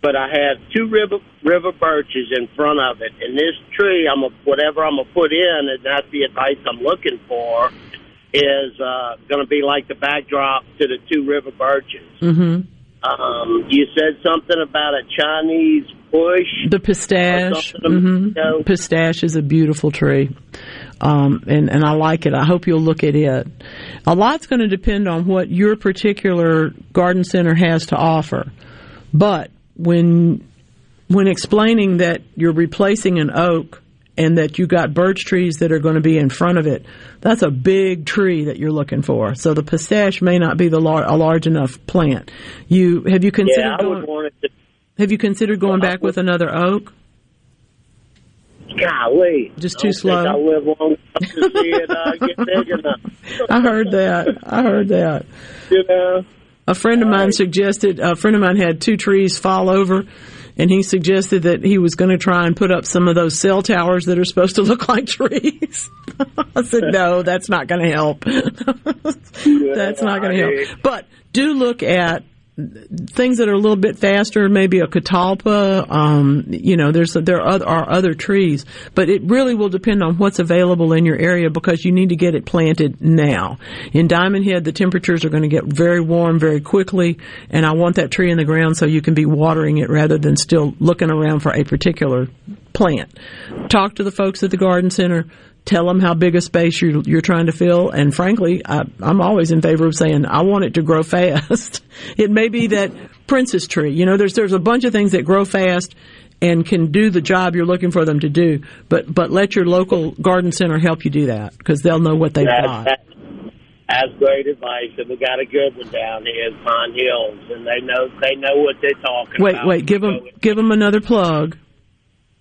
But I have two river river birches in front of it, and this tree, I'm a, whatever I'm gonna put in, and that's the advice I'm looking for, is uh, to be like the backdrop to the two river birches. Mm-hmm. Um, you said something about a Chinese bush. The pistache. Or something, hmm you know? Pistache is a beautiful tree. Um, and, and I like it. I hope you'll look at it. A lot's going to depend on what your particular garden center has to offer. But when, when explaining that you're replacing an oak and that you got birch trees that are going to be in front of it, that's a big tree that you're looking for. So the pistache may not be the lar- a large enough plant. You have you considered yeah, I going, would want it to. have you considered going back with another oak? Golly, Just too slow. I live long to see it uh, get big enough. I heard that. I heard that. You know. A friend of mine suggested a friend of mine had two trees fall over and he suggested that he was going to try and put up some of those cell towers that are supposed to look like trees. I said no, that's not going to help. that's not going to help. But do look at things that are a little bit faster, maybe a catalpa. Um, you know, there's there are other, are other trees, but it really will depend on what's available in your area because you need to get it planted now. In Diamond Head, the temperatures are going to get very warm very quickly, and I want that tree in the ground so you can be watering it rather than still looking around for a particular plant. Talk to the folks at the garden center. Tell them how big a space you're, you're trying to fill. And frankly, I, I'm always in favor of saying, I want it to grow fast. it may be that princess tree. You know, there's, there's a bunch of things that grow fast and can do the job you're looking for them to do. But, but let your local garden center help you do that because they'll know what they've That- got. that- That's great advice, and we got a good one down here, is Pine Hills, and they know they know what they're talking Wait, about. wait, wait, give them, give them another plug.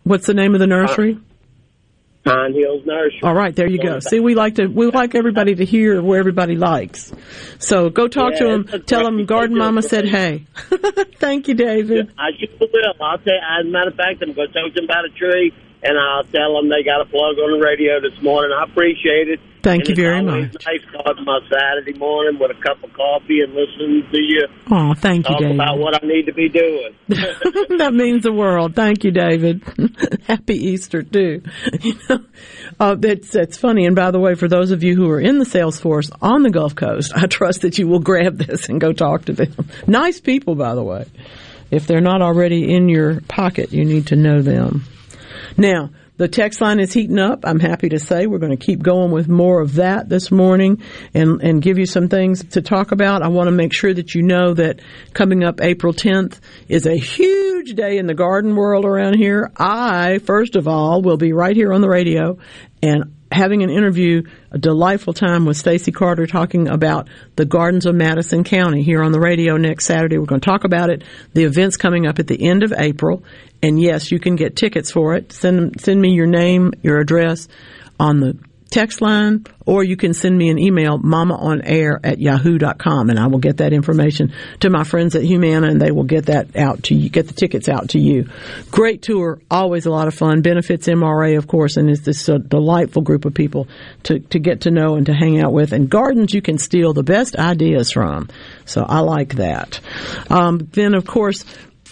What's the name of the nursery? Pine Hills Nursery. All right, there you go. See, we like to we like everybody to hear where everybody likes. So go talk to them. Tell them Garden they do a Mama said hey. Thank you, David. I sure will. I'll tell. As a matter of fact, I'm going to talk to them about a tree, and I'll tell them they got a plug on the radio this morning. I appreciate it. Thank And you very much. Nice starting my Saturday morning with a cup of coffee and listening to you Oh, thank you, talk David. about what I need to be doing. that means the world. Thank you, David. Happy Easter too. uh, that's that's funny. And by the way, for those of you who are in the sales force on the Gulf Coast, I trust that you will grab this and go talk to them. Nice people, by the way. If they're not already in your pocket, you need to know them. Now, the text line is heating up. I'm happy to say we're going to keep going with more of that this morning and, and give you some things to talk about. I want to make sure that you know that coming up April 10th is a huge day in the garden world around here. I, first of all, will be right here on the radio and having an interview, a delightful time with Stacy Carter talking about the gardens of Madison County here on the radio next Saturday. We're going to talk about it. The event's coming up at the end of April, and yes, you can get tickets for it. Send send me your name, your address on the text line, or you can send me an email, mamaonair at yahoo.com, and I will get that information to my friends at Humana, and they will get that out to you, get the tickets out to you. Great tour, always a lot of fun. Benefits MRA, of course, and is this a delightful group of people to, to get to know and to hang out with. And gardens you can steal the best ideas from. So I like that. Um, then, of course,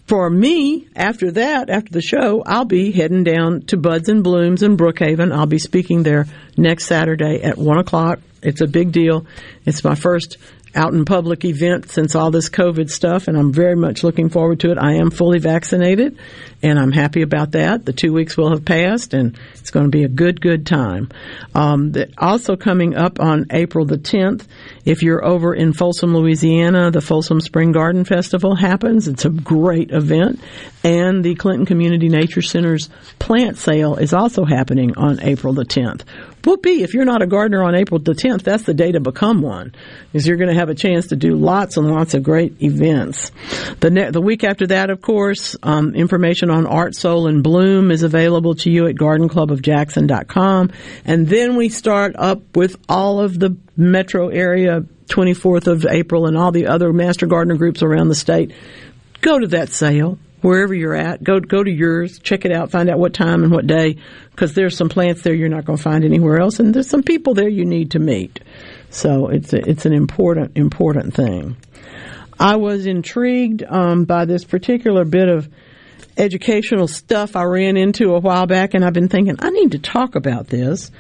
for me, after that, after the show, I'll be heading down to Buds and Blooms in Brookhaven. I'll be speaking there next Saturday at one o'clock. It's a big deal. It's my first out in public event since all this COVID stuff, and I'm very much looking forward to it. I am fully vaccinated, and I'm happy about that. The two weeks will have passed, and it's going to be a good, good time. Um, also coming up on April the 10th, if you're over in Folsom, Louisiana, the Folsom Spring Garden Festival happens. It's a great event, and the Clinton Community Nature Center's plant sale is also happening on April the 10th. Whoopee, if you're not a gardener on April the 10th, that's the day to become one, because you're going to have a chance to do lots and lots of great events. The, ne- the week after that, of course, um, information on Art, Soul, and Bloom is available to you at gardenclubofjackson.com. And then we start up with all of the metro area 24th of April and all the other Master Gardener groups around the state. Go to that sale wherever you're at. Go go to yours, check it out, find out what time and what day, because there's some plants there you're not going to find anywhere else, and there's some people there you need to meet. So it's a, it's an important important thing. I was intrigued um, by this particular bit of educational stuff I ran into a while back, and I've been thinking I need to talk about this,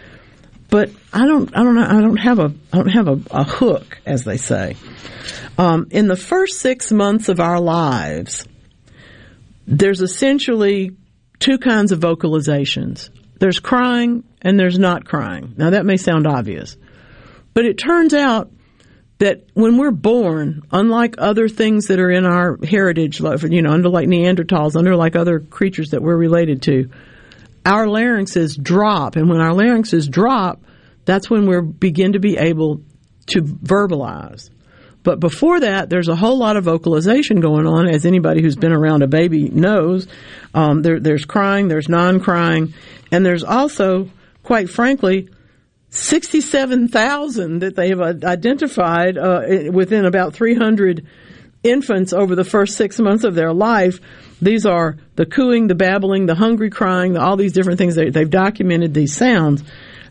but I don't I don't know I don't have a I don't have a, a hook as they say. Um, in the first six months of our lives, there's essentially two kinds of vocalizations. There's crying and there's not crying. Now that may sound obvious, but it turns out that when we're born, unlike other things that are in our heritage, you know, under like Neanderthals, under like other creatures that we're related to, our larynxes drop. And when our larynxes drop, that's when we begin to be able to verbalize. But before that, there's a whole lot of vocalization going on, as anybody who's been around a baby knows. Um, there, there's crying, there's non-crying, and there's also, quite frankly, 67,000 that they have identified uh, within about 300 infants over the first six months of their life. These are the cooing, the babbling, the hungry crying, all these different things. They, they've documented these sounds.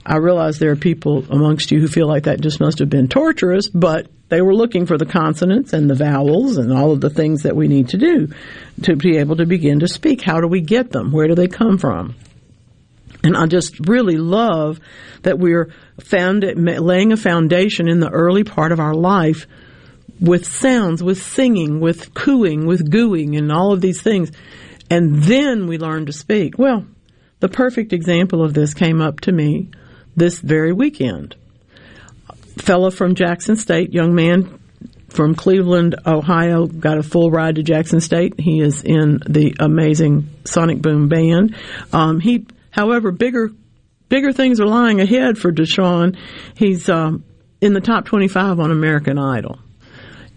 I realize there are people amongst you who feel like that just must have been torturous, but they were looking for the consonants and the vowels and all of the things that we need to do to be able to begin to speak. How do we get them? Where do they come from? And I just really love that we're found laying a foundation in the early part of our life with sounds, with singing, with cooing, with gooing, and all of these things. And then we learn to speak. Well, the perfect example of this came up to me this very weekend fellow from Jackson State, young man from Cleveland, Ohio, got a full ride to Jackson State. He is in the amazing Sonic Boom band. Um, he, however, bigger bigger things are lying ahead for DeShawn. He's um, in the top 25 on American Idol.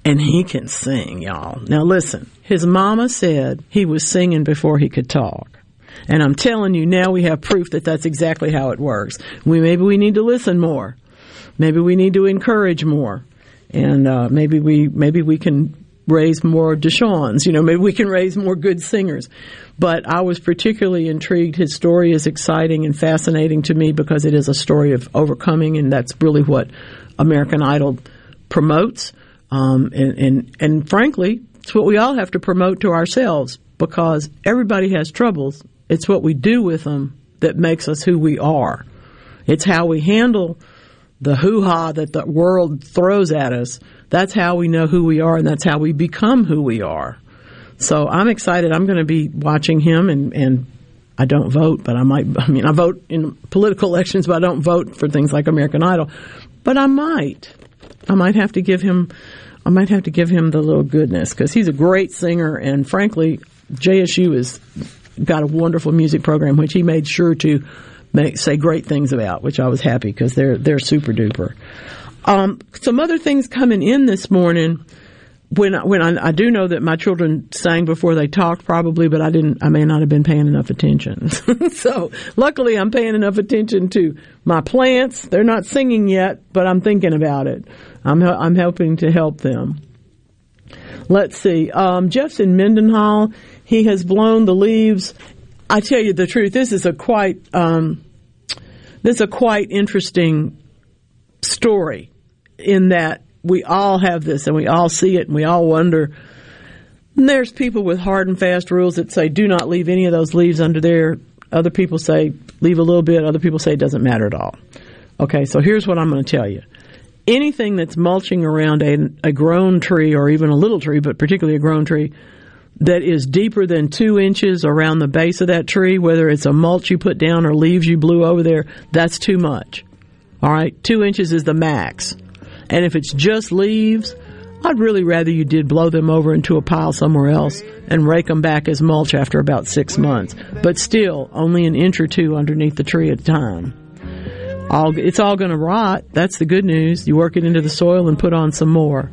And he can sing, y'all. Now listen, his mama said he was singing before he could talk. And I'm telling you, now we have proof that that's exactly how it works. We maybe we need to listen more maybe we need to encourage more, and uh, maybe we maybe we can raise more DeShawns. You know, maybe we can raise more good singers. But I was particularly intrigued. His story is exciting and fascinating to me because it is a story of overcoming, and that's really what American Idol promotes. Um, and, and and frankly, it's what we all have to promote to ourselves because everybody has troubles. It's what we do with them that makes us who we are. It's how we handle the hoo ha that the world throws at us, that's how we know who we are and that's how we become who we are. So I'm excited. I'm going to be watching him and, and I don't vote, but I might, I mean, I vote in political elections, but I don't vote for things like American Idol. But I might. I might have to give him, I might have to give him the little goodness because he's a great singer and frankly, JSU has got a wonderful music program, which he made sure to make, say great things about, which I was happy because they're they're super duper. Um, some other things coming in this morning. When when I, I, do know that my children sang before they talked, probably, but I didn't. I may not have been paying enough attention. so luckily, I'm paying enough attention to my plants. They're not singing yet, but I'm thinking about it. I'm I'm helping to help them. Let's see. Um, Jeff's in Mendenhall. He has blown the leaves I tell you the truth, this is a quite um, this is a quite interesting story in that we all have this and we all see it and we all wonder. And there's people with hard and fast rules that say do not leave any of those leaves under there. Other people say leave a little bit. Other people say it doesn't matter at all. Okay, so here's what I'm going to tell you. Anything that's mulching around a, a grown tree or even a little tree, but particularly a grown tree, that is deeper than two inches around the base of that tree, whether it's a mulch you put down or leaves you blew over there, that's too much. All right, two inches is the max. And if it's just leaves, I'd really rather you did blow them over into a pile somewhere else and rake them back as mulch after about six months. But still, only an inch or two underneath the tree at a time. All, it's all going to rot. That's the good news. You work it into the soil and put on some more.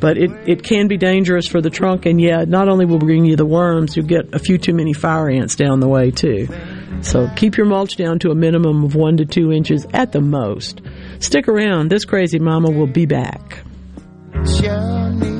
But it, it can be dangerous for the trunk, and yeah, not only will we bring you the worms, you'll get a few too many fire ants down the way too. So keep your mulch down to a minimum of one to two inches at the most. Stick around. This crazy mama will be back. Sure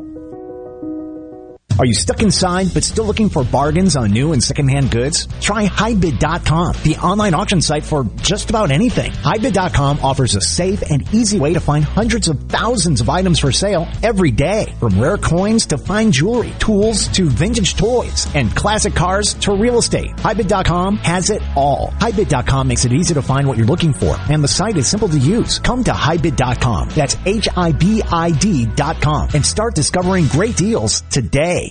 Are you stuck inside but still looking for bargains on new and secondhand goods? Try HiBid.com, the online auction site for just about anything. HiBid.com offers a safe and easy way to find hundreds of thousands of items for sale every day. From rare coins to fine jewelry, tools to vintage toys, and classic cars to real estate. HiBid.com has it all. HiBid.com makes it easy to find what you're looking for, and the site is simple to use. Come to HiBid.com. That's H-I-B-I-D.com and start discovering great deals today.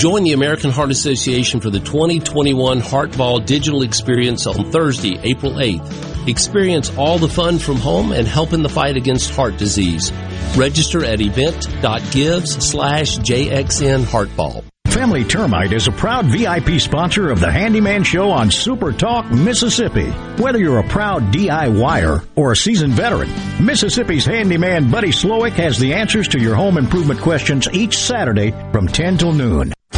Join the American Heart Association for the 2021 Heart Ball Digital Experience on Thursday, April 8th. Experience all the fun from home and help in the fight against heart disease. Register at event.gives slash JXN Heartball. Family Termite is a proud VIP sponsor of the Handyman Show on Super Talk, Mississippi. Whether you're a proud DIYer or a seasoned veteran, Mississippi's handyman Buddy Slowick has the answers to your home improvement questions each Saturday from 10 till noon.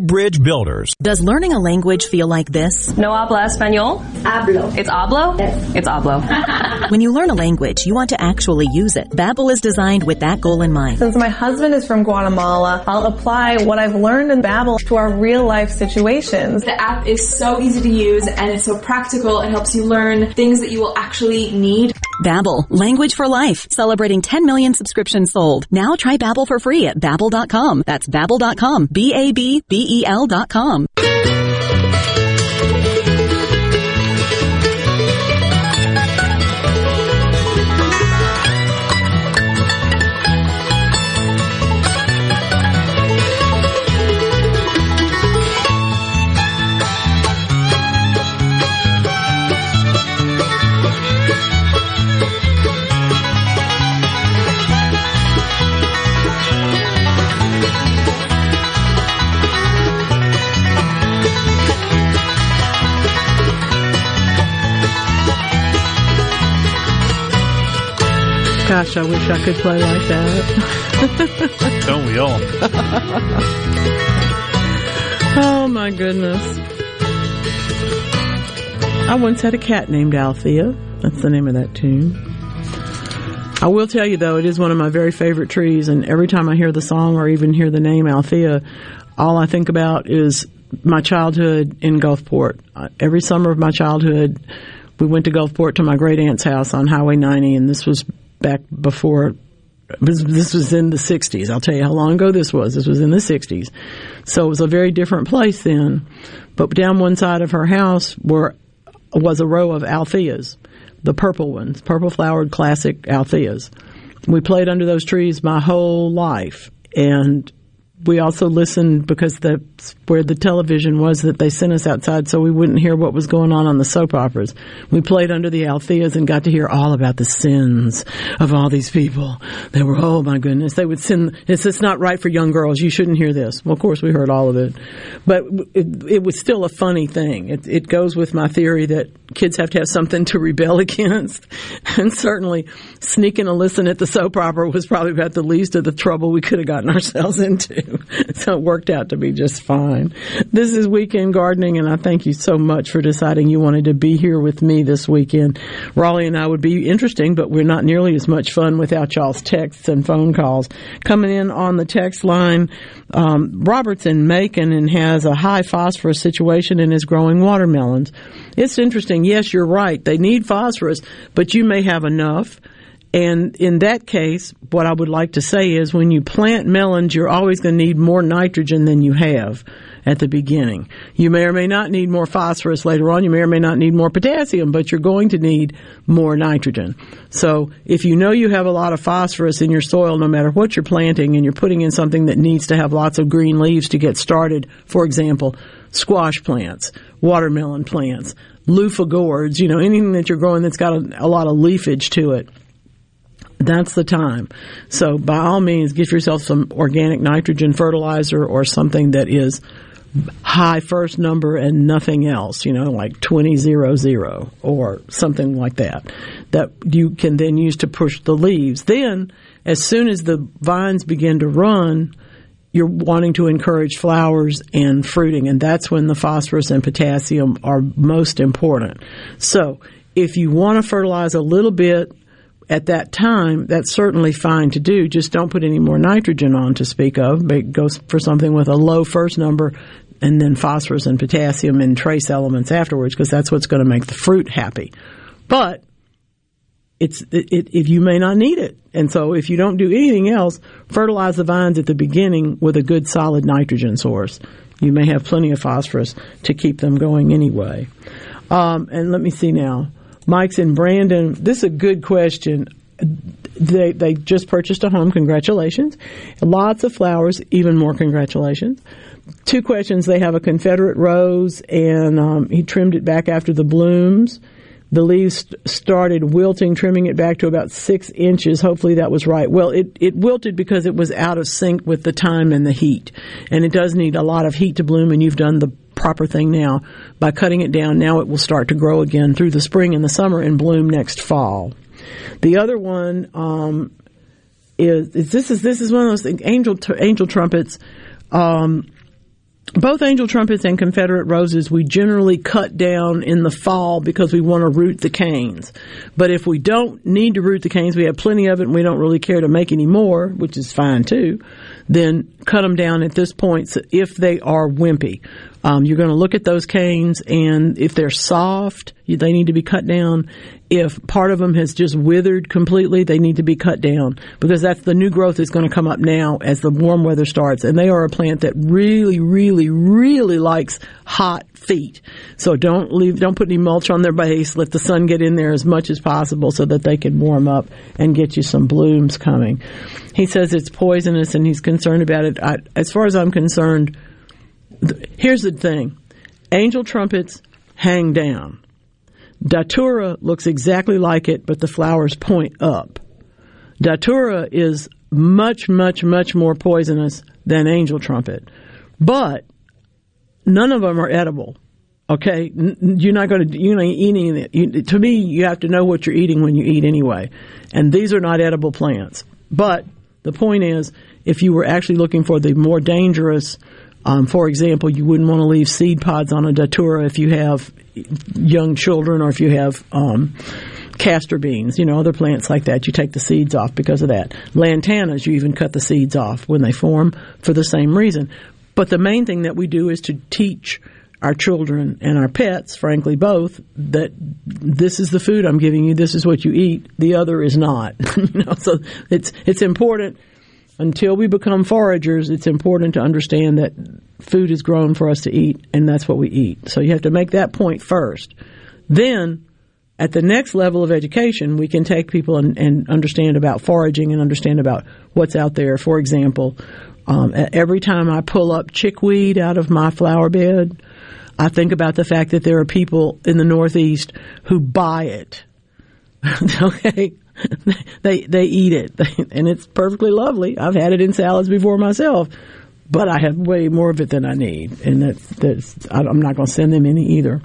Bridge Builders. Does learning a language feel like this? No habla español? Hablo. It's hablo? Yes. It's hablo. when you learn a language, you want to actually use it. Babbel is designed with that goal in mind. Since my husband is from Guatemala, I'll apply what I've learned in Babbel to our real life situations. The app is so easy to use and it's so practical. It helps you learn things that you will actually need. Babbel, language for life, celebrating 10 million subscriptions sold. Now try Babbel for free at babbel.com. That's babbel.com. B A B B E L dot com. Gosh, I wish I could play like that. Don't we all? oh my goodness. I once had a cat named Althea. That's the name of that tune. I will tell you though, it is one of my very favorite trees, and every time I hear the song or even hear the name Althea, all I think about is my childhood in Gulfport. Uh, every summer of my childhood, we went to Gulfport to my great aunt's house on Highway 90, and this was back before. This was in the 60s. I'll tell you how long ago this was. This was in the 60s. So it was a very different place then. But down one side of her house were was a row of altheas, the purple ones, purple flowered classic altheas. We played under those trees my whole life, and we also listened because that's where the television was that they sent us outside so we wouldn't hear what was going on on the soap operas. We played under the Altheas and got to hear all about the sins of all these people. They were, oh my goodness, they would send, it's just not right for young girls. You shouldn't hear this. Well, of course we heard all of it, but it, it was still a funny thing. It, it goes with my theory that kids have to have something to rebel against. And certainly sneaking a listen at the soap opera was probably about the least of the trouble we could have gotten ourselves into. so it worked out to be just fine. This is Weekend Gardening, and I thank you so much for deciding you wanted to be here with me this weekend. Raleigh and I would be interesting, but we're not nearly as much fun without y'all's texts and phone calls. Coming in on the text line, um, Robert's in Macon and has a high phosphorus situation and is growing watermelons. It's interesting. Yes, you're right. They need phosphorus, but you may have enough. And in that case, what I would like to say is when you plant melons, you're always going to need more nitrogen than you have at the beginning. You may or may not need more phosphorus later on. You may or may not need more potassium, but you're going to need more nitrogen. So if you know you have a lot of phosphorus in your soil, no matter what you're planting, and you're putting in something that needs to have lots of green leaves to get started, for example, squash plants, watermelon plants, loofah gourds, you know, anything that you're growing that's got a, a lot of leafage to it that's the time. So by all means, get yourself some organic nitrogen fertilizer or something that is high first number and nothing else, you know, like 2000 or something like that, that you can then use to push the leaves. Then, as soon as the vines begin to run, you're wanting to encourage flowers and fruiting, and that's when the phosphorus and potassium are most important. So, if you want to fertilize a little bit at that time, that's certainly fine to do. Just don't put any more nitrogen on to speak of. But go for something with a low first number and then phosphorus and potassium and trace elements afterwards because that's what's going to make the fruit happy. But it's it, it, if you may not need it, and so if you don't do anything else, fertilize the vines at the beginning with a good solid nitrogen source. You may have plenty of phosphorus to keep them going anyway. Um, and let me see now. Mike's in Brandon. This is a good question. They they just purchased a home. Congratulations! Lots of flowers. Even more congratulations. Two questions. They have a Confederate rose, and um, he trimmed it back after the blooms. The leaves started wilting, trimming it back to about six inches. Hopefully that was right. Well, it, it wilted because it was out of sync with the time and the heat. And it does need a lot of heat to bloom, and you've done the proper thing now. By cutting it down, now it will start to grow again through the spring and the summer and bloom next fall. The other one um, is, is, this is this is one of those things, angel angel trumpets. Um, both angel trumpets and Confederate roses we generally cut down in the fall because we want to root the canes. But if we don't need to root the canes, we have plenty of it and we don't really care to make any more, which is fine too, then cut them down at this point so if they are wimpy. Um, you're going to look at those canes, and if they're soft, they need to be cut down. If part of them has just withered completely, they need to be cut down because that's the new growth is going to come up now as the warm weather starts. And they are a plant that really, really, really likes hot feet. So don't leave, don't put any mulch on their base. Let the sun get in there as much as possible so that they can warm up and get you some blooms coming. He says it's poisonous and he's concerned about it. I, as far as I'm concerned, here's the thing angel trumpets hang down. Datura looks exactly like it, but the flowers point up. Datura is much, much, much more poisonous than angel trumpet. But none of them are edible. Okay, you're not going to you're not eating it. You, to me, you have to know what you're eating when you eat anyway. And these are not edible plants. But the point is, if you were actually looking for the more dangerous, um, for example, you wouldn't want to leave seed pods on a datura if you have young children or if you have um, castor beans, you know, other plants like that. You take the seeds off because of that. Lantanas, you even cut the seeds off when they form for the same reason. But the main thing that we do is to teach our children and our pets, frankly, both, that this is the food I'm giving you. This is what you eat. The other is not. you know, so it's it's important until we become foragers. It's important to understand that food is grown for us to eat, and that's what we eat. So you have to make that point first. Then, at the next level of education, we can take people and, and understand about foraging and understand about what's out there. For example, um, every time I pull up chickweed out of my flower bed, I think about the fact that there are people in the Northeast who buy it. okay. they they eat it and it's perfectly lovely. I've had it in salads before myself, but I have way more of it than I need, and that's that's I'm not going to send them any either.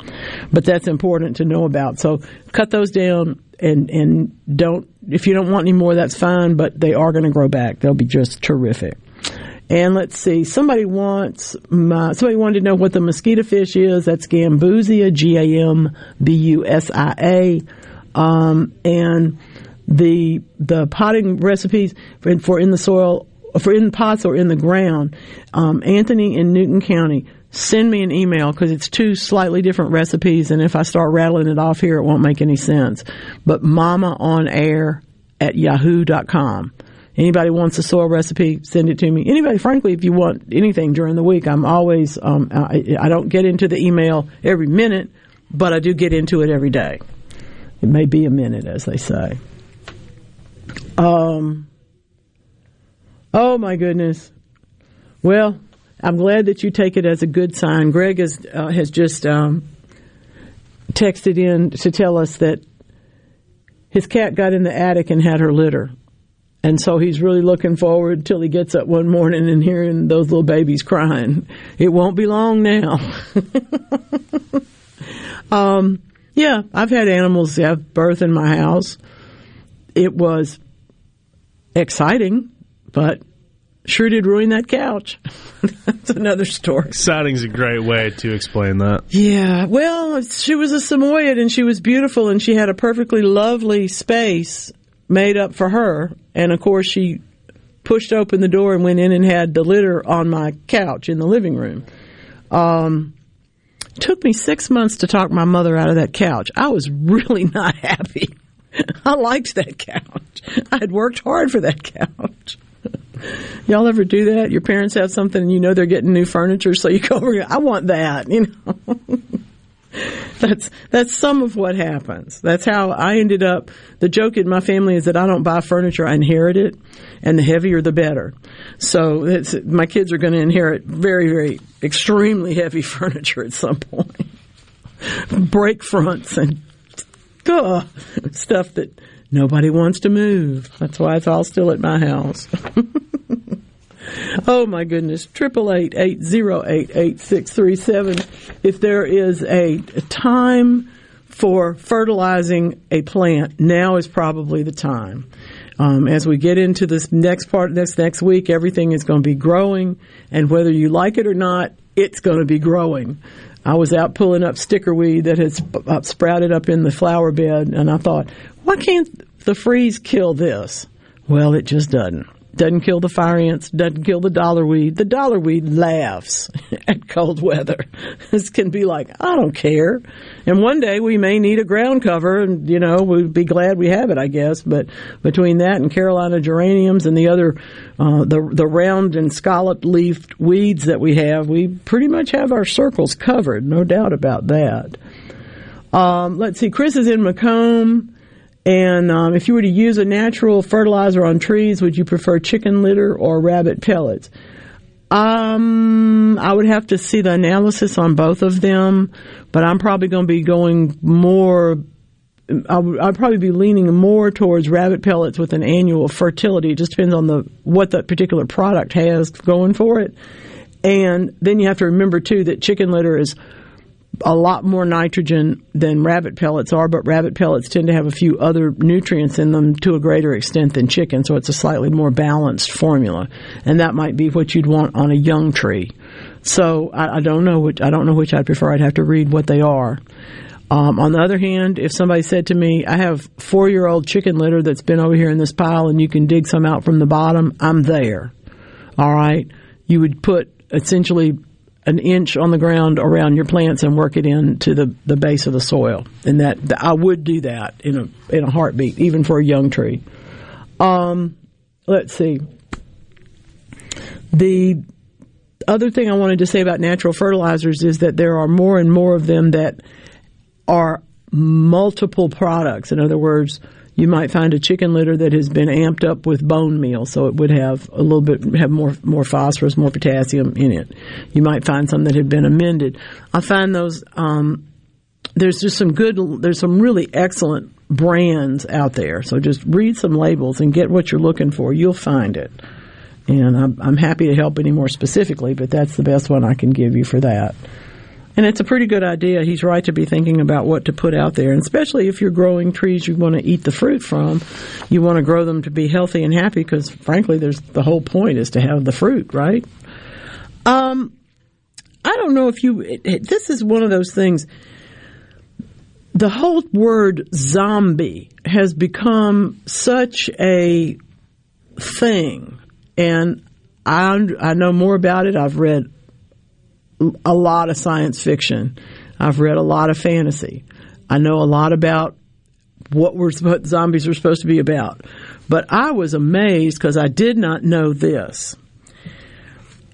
But that's important to know about. So cut those down and and don't if you don't want any more, that's fine. But they are going to grow back. They'll be just terrific. And let's see, somebody wants my, somebody wanted to know what the mosquito fish is. That's Gambusia, G A M B U S I A. Um, and the the potting recipes for, for, in the soil, for in pots or in the ground. Um, Anthony in Newton County, send me an email because it's two slightly different recipes, and if I start rattling it off here, it won't make any sense. But Mama on Air at yahoo.com. Anybody wants a soil recipe, send it to me. Anybody, frankly, if you want anything during the week, I'm always, um, I, I don't get into the email every minute, but I do get into it every day. It may be a minute, as they say. Um, oh my goodness. Well, I'm glad that you take it as a good sign. Greg has, uh, has just um, texted in to tell us that his cat got in the attic and had her litter. And so he's really looking forward till he gets up one morning and hearing those little babies crying. It won't be long now. um, yeah, I've had animals have birth in my house. It was exciting, but sure did ruin that couch. That's another story. Exciting's a great way to explain that. Yeah, well, she was a Samoyed and she was beautiful and she had a perfectly lovely space made up for her. And of course, she pushed open the door and went in and had the litter on my couch in the living room. Um, took me six months to talk my mother out of that couch. I was really not happy. I liked that couch. I had worked hard for that couch. Y'all ever do that? Your parents have something and you know they're getting new furniture, so you go over. I want that, you know. that's that's some of what happens. That's how I ended up. The joke in my family is that I don't buy furniture; I inherit it, and the heavier the better. So my kids are going to inherit very, very extremely heavy furniture at some point. Break fronts and stuff that nobody wants to move. That's why it's all still at my house. Oh my goodness. Triple eight eight zero eight eight six three seven. If there is a time for fertilizing a plant, now is probably the time. Um, as we get into this next part, this next week, everything is going to be growing, and whether you like it or not, it's going to be growing. I was out pulling up stickerweed that had sp- uh, sprouted up in the flower bed, and I thought, why can't the freeze kill this? Well, it just doesn't. Doesn't kill the fire ants, doesn't kill the dollar weed. The dollar weed laughs at cold weather. This can be like, I don't care. And one day we may need a ground cover and, you know, we'd be glad we have it, I guess. But between that and Carolina geraniums and the other, uh, the, the round and scallop leafed weeds that we have, we pretty much have our circles covered. No doubt about that. Um, let's see. Chris is in McComb. And um, if you were to use a natural fertilizer on trees, would you prefer chicken litter or rabbit pellets? Um, I would have to see the analysis on both of them, but I'm probably going to be going more. I'd probably be leaning more towards rabbit pellets with an annual fertility. It just depends on the what that particular product has going for it. And then you have to remember too that chicken litter is a lot more nitrogen than rabbit pellets are, but rabbit pellets tend to have a few other nutrients in them to a greater extent than chicken, so it's a slightly more balanced formula. And that might be what you'd want on a young tree. So I, I don't know which I don't know which I'd prefer. I'd have to read what they are. Um, on the other hand, if somebody said to me, I have four year old chicken litter that's been over here in this pile and you can dig some out from the bottom, I'm there. All right. You would put essentially an inch on the ground around your plants and work it into the, the base of the soil. And that, I would do that in a, in a heartbeat, even for a young tree. Um, let's see. The other thing I wanted to say about natural fertilizers is that there are more and more of them that are multiple products. In other words, you might find a chicken litter that has been amped up with bone meal, so it would have a little bit have more more phosphorus, more potassium in it. You might find some that have been amended. I find those. Um, there's just some good. There's some really excellent brands out there. So just read some labels and get what you're looking for. You'll find it. And I'm, I'm happy to help any more specifically, but that's the best one I can give you for that. And it's a pretty good idea. He's right to be thinking about what to put out there. And especially if you're growing trees you want to eat the fruit from, you want to grow them to be healthy and happy because frankly, there's the whole point is to have the fruit, right? Um, I don't know if you, it, it, this is one of those things. The whole word zombie has become such a thing. And I, I know more about it. I've read a lot of science fiction. I've read a lot of fantasy. I know a lot about what we're what zombies are supposed to be about. But I was amazed because I did not know this.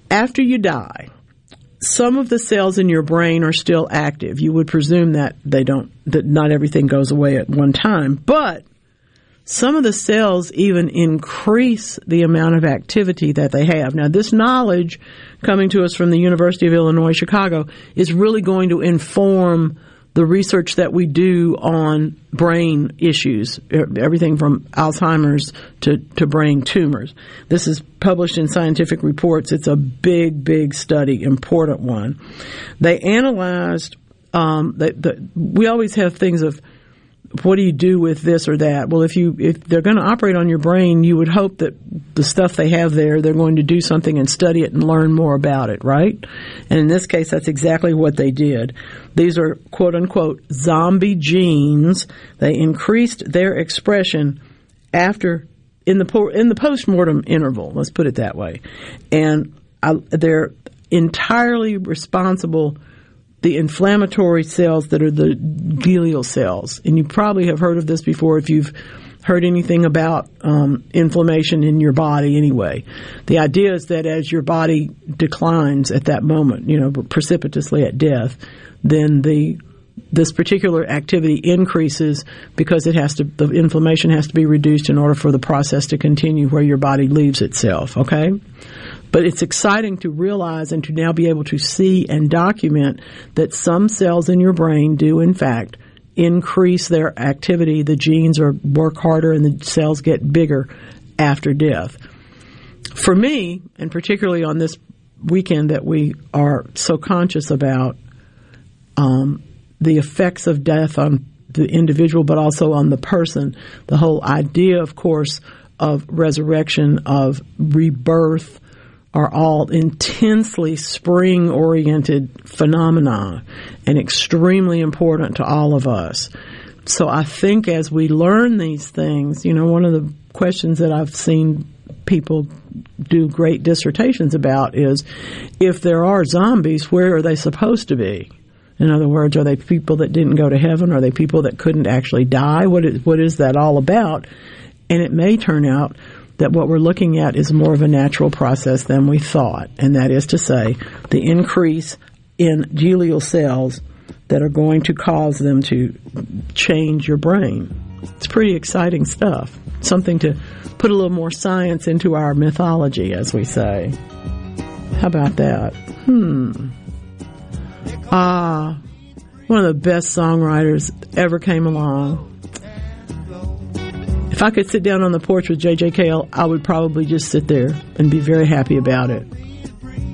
After you die, some of the cells in your brain are still active. You would presume that they don't that not everything goes away at one time, but some of the cells even increase the amount of activity that they have. Now, this knowledge coming to us from the University of Illinois Chicago is really going to inform the research that we do on brain issues, everything from Alzheimer's to, to brain tumors. This is published in scientific reports. It's a big, big study, important one. They analyzed, um, the, we always have things of what do you do with this or that? Well, if you if they're going to operate on your brain, you would hope that the stuff they have there, they're going to do something and study it and learn more about it, right? And in this case, that's exactly what they did. These are quote unquote zombie genes. They increased their expression after in the in the postmortem interval. Let's put it that way, and I, they're entirely responsible the inflammatory cells that are the glial cells. And you probably have heard of this before if you've heard anything about um, inflammation in your body anyway. The idea is that as your body declines at that moment, you know, precipitously at death, then the this particular activity increases because it has to the inflammation has to be reduced in order for the process to continue where your body leaves itself, okay? But it's exciting to realize and to now be able to see and document that some cells in your brain do, in fact, increase their activity. The genes are work harder and the cells get bigger after death. For me, and particularly on this weekend that we are so conscious about um, the effects of death on the individual, but also on the person, the whole idea, of course, of resurrection, of rebirth, are all intensely spring oriented phenomena and extremely important to all of us. So I think as we learn these things, you know, one of the questions that I've seen people do great dissertations about is if there are zombies, where are they supposed to be? In other words, are they people that didn't go to heaven? Are they people that couldn't actually die? What is, what is that all about? And it may turn out that what we're looking at is more of a natural process than we thought, and that is to say, the increase in glial cells that are going to cause them to change your brain. It's pretty exciting stuff. Something to put a little more science into our mythology, as we say. How about that? Hmm. Ah, one of the best songwriters ever came along if I could sit down on the porch with JJ Cale, I would probably just sit there and be very happy about it.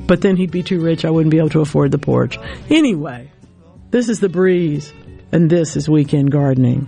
But then he'd be too rich, I wouldn't be able to afford the porch. Anyway, This is The Breeze, and this is Weekend Gardening.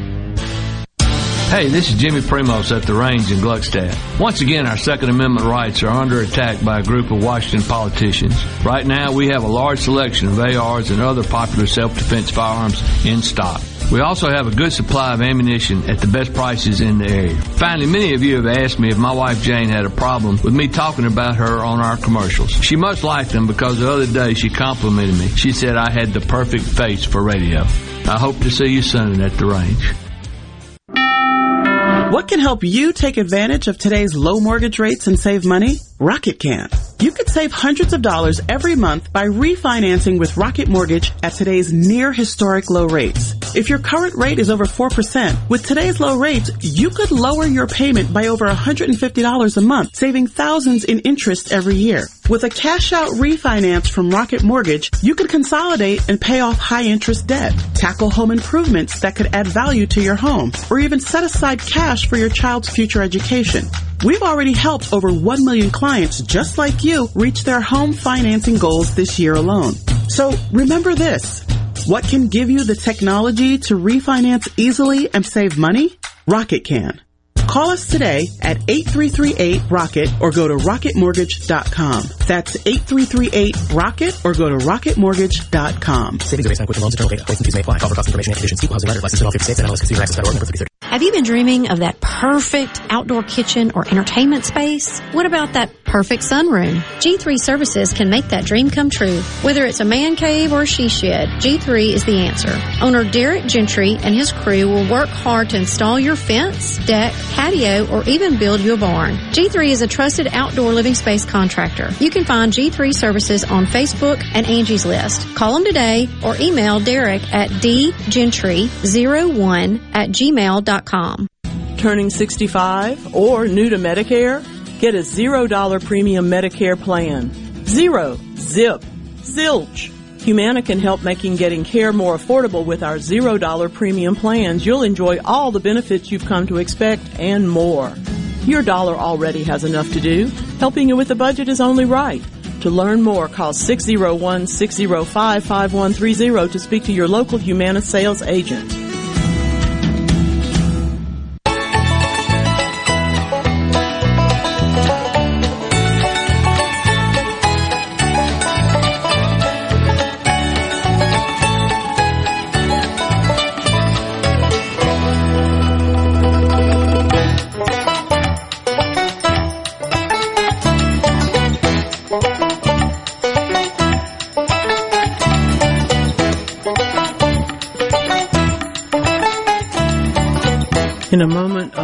Hey, this is Jimmy Primos at the range in Gluckstadt. Once again, our Second Amendment rights are under attack by a group of Washington politicians. Right now, we have a large selection of ARs and other popular self-defense firearms in stock. We also have a good supply of ammunition at the best prices in the area. Finally, many of you have asked me if my wife Jane had a problem with me talking about her on our commercials. She must like them because the other day she complimented me. She said I had the perfect face for radio. I hope to see you soon at the range. What can help you take advantage of today's low mortgage rates and save money? Rocket can. You could save hundreds of dollars every month by refinancing with Rocket Mortgage at today's near historic low rates. If your current rate is over 4%, with today's low rates, you could lower your payment by over $150 a month, saving thousands in interest every year. With a cash out refinance from Rocket Mortgage, you could consolidate and pay off high interest debt, tackle home improvements that could add value to your home, or even set aside cash for your child's future education. We've already helped over 1 million clients just like you reach their home financing goals this year alone. So remember this. What can give you the technology to refinance easily and save money? Rocket can. Call us today at 8338-ROCKET or go to rocketmortgage.com. That's 8338-ROCKET or go to rocketmortgage.com. Savings are based on Quicken Loans, internal data. Points and may apply. Call for cost information and conditions. Equal housing letter. License in all 50 states and MLS consumer access federal number 330. Have you been dreaming of that perfect outdoor kitchen or entertainment space? What about that perfect sunroom? G3 Services can make that dream come true. Whether it's a man cave or a she shed, G3 is the answer. Owner Derek Gentry and his crew will work hard to install your fence, deck, patio, or even build you a barn. G3 is a trusted outdoor living space contractor. You can find G3 Services on Facebook and Angie's List. Call them today or email Derek at dgentry01 at gmail.com. Turning 65 or new to Medicare? Get a $0 premium Medicare plan. Zero. Zip. Zilch. Humana can help making getting care more affordable with our $0 premium plans. You'll enjoy all the benefits you've come to expect and more. Your dollar already has enough to do. Helping you with the budget is only right. To learn more, call 601-605-5130 to speak to your local Humana sales agent.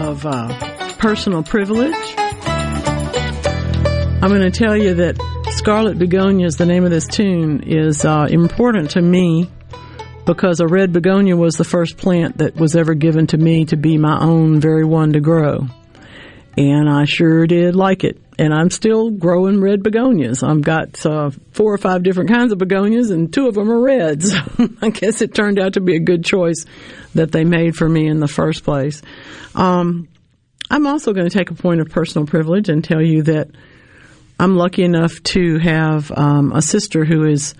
Of uh, personal privilege, I'm going to tell you that Scarlet Begonias, the name of this tune, is uh, important to me because a red begonia was the first plant that was ever given to me to be my own very one to grow. And I sure did like it. And I'm still growing red begonias. I've got uh, four or five different kinds of begonias, and two of them are reds. I guess it turned out to be a good choice that they made for me in the first place. Um, I'm also going to take a point of personal privilege and tell you that I'm lucky enough to have um, a sister who is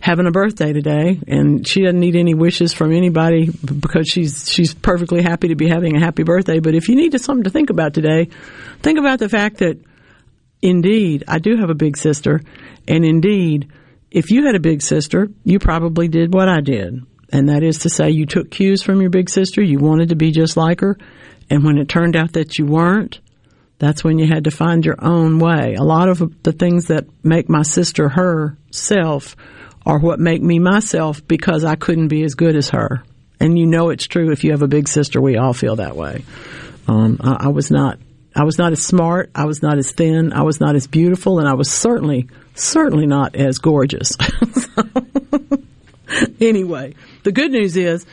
having a birthday today, and she doesn't need any wishes from anybody because she's she's perfectly happy to be having a happy birthday. But if you need something to think about today, think about the fact that indeed I do have a big sister, and indeed, if you had a big sister, you probably did what I did, and that is to say, you took cues from your big sister. You wanted to be just like her, and when it turned out that you weren't, that's when you had to find your own way. A lot of the things that make my sister herself are what make me myself because I couldn't be as good as her. And you know it's true if you have a big sister. We all feel that way. Um, I, I was not. I was not as smart. I was not as thin. I was not as beautiful, and I was certainly, certainly not as gorgeous. anyway, the good news is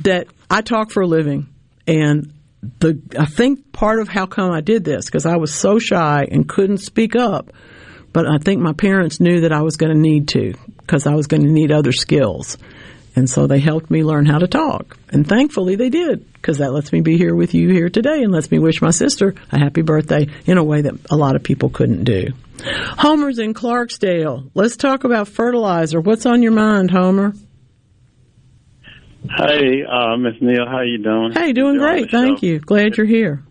that I talk for a living, and the I think part of how come I did this because I was so shy and couldn't speak up, but I think my parents knew that I was going to need to because I was going to need other skills. And so they helped me learn how to talk. And thankfully they did because that lets me be here with you here today and lets me wish my sister a happy birthday in a way that a lot of people couldn't do. Homer's in Clarksdale. Let's talk about fertilizer. What's on your mind, Homer? Hey, uh, Miss Neal, how you doing? Hey, doing great. Thank you. Glad you're here.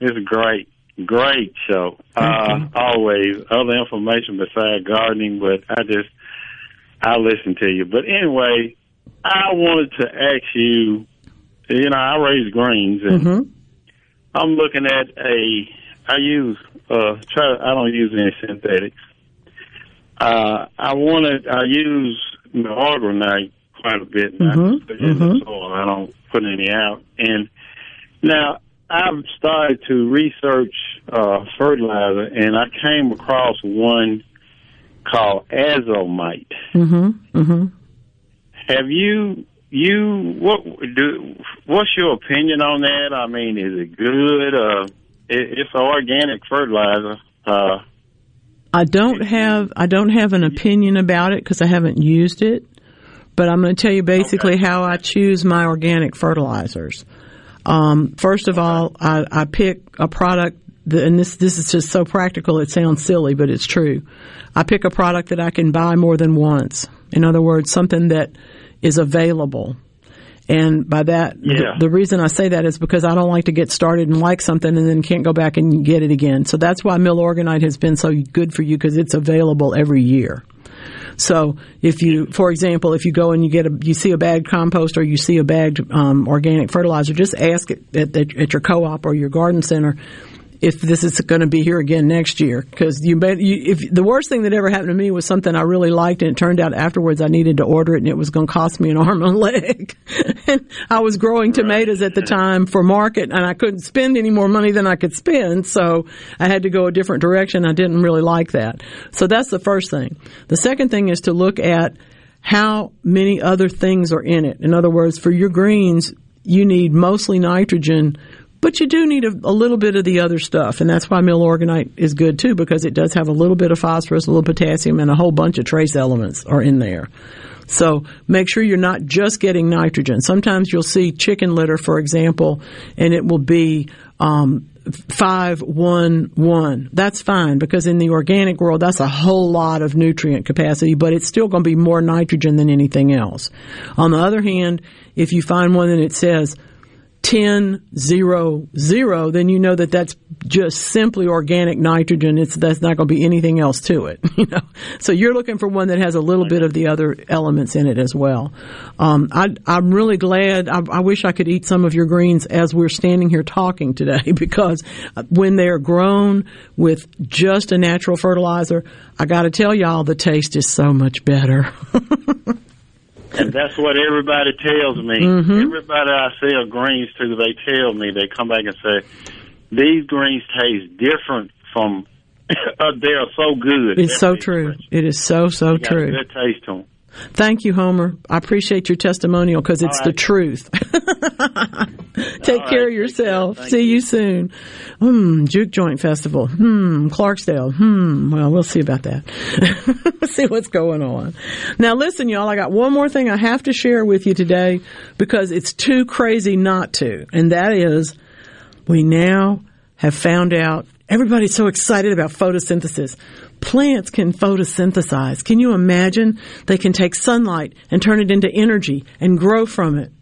It's a great, great show. Uh, always other information besides gardening, but I just I listen to you. But anyway, I wanted to ask you. You know, I raise greens, and Mm-hmm. I'm looking at a. I use uh try. I don't use any synthetics. Uh, I wanted. I use Argonite quite a bit. I put it in mhm. soil. I don't put any out. And now I've started to research uh, fertilizer, and I came across one called Azomite. Mm-hmm. Mm-hmm. Have you you what do? What's your opinion on that? I mean, is it good? Uh, it, it's organic fertilizer. Uh, I don't have I don't have an opinion about it because I haven't used it, but I'm going to tell you basically how I choose my organic fertilizers. Um, first of all, I, I pick a product, and this this is just so practical. It sounds silly, but it's true. I pick a product that I can buy more than once. In other words, something that is available. And by that, Yeah. the, the reason I say that is because I don't like to get started and like something and then can't go back and get it again. So that's why Milorganite has been so good for you because it's available every year. So if you, for example, if you go and you get a, you see a bagged compost or you see a bagged um, organic fertilizer, just ask it at, at, at your co-op or your garden center if this is going to be here again next year. Because you, you, if the worst thing that ever happened to me was something I really liked, and it turned out afterwards I needed to order it, and it was going to cost me an arm and a leg. and I was growing tomatoes at the time for market, and I couldn't spend any more money than I could spend, so I had to go a different direction. I didn't really like that. So that's the first thing. The second thing is to look at how many other things are in it. In other words, for your greens, you need mostly nitrogen, but you do need a, a little bit of the other stuff. And that's why Milorganite is good too, because it does have a little bit of phosphorus, a little potassium, and a whole bunch of trace elements are in there. So make sure you're not just getting nitrogen. Sometimes you'll see chicken litter, for example, and it will be um, five one one. That's fine because in the organic world, that's a whole lot of nutrient capacity, but it's still going to be more nitrogen than anything else. On the other hand, if you find one that it says 10 0 0 then you know that that's just simply organic nitrogen. It's that's not going to be anything else to it you know? So you're looking for one that has a little bit of the other elements in it as well. Um, I, i'm really glad I, I wish i could eat some of your greens as we're standing here talking today because when they're grown with just a natural fertilizer i got to tell y'all the taste is so much better and that's what everybody tells me. Mhm. Everybody I sell greens to, they tell me they come back and say these greens taste different from. uh, they are so good. It's so true. It is so so They got a true. Good taste to 'em. Thank you, Homer. I appreciate your testimonial because it's All the truth. Take All care right. of yourself. See you soon. Hmm, Juke Joint Festival. Hmm, Clarksdale. Hmm, well, we'll see about that. see what's going on. Now, listen, y'all, I got one more thing I have to share with you today because it's too crazy not to, and that is we now have found out everybody's so excited about photosynthesis. Plants can photosynthesize. Can you imagine? They can take sunlight and turn it into energy and grow from it.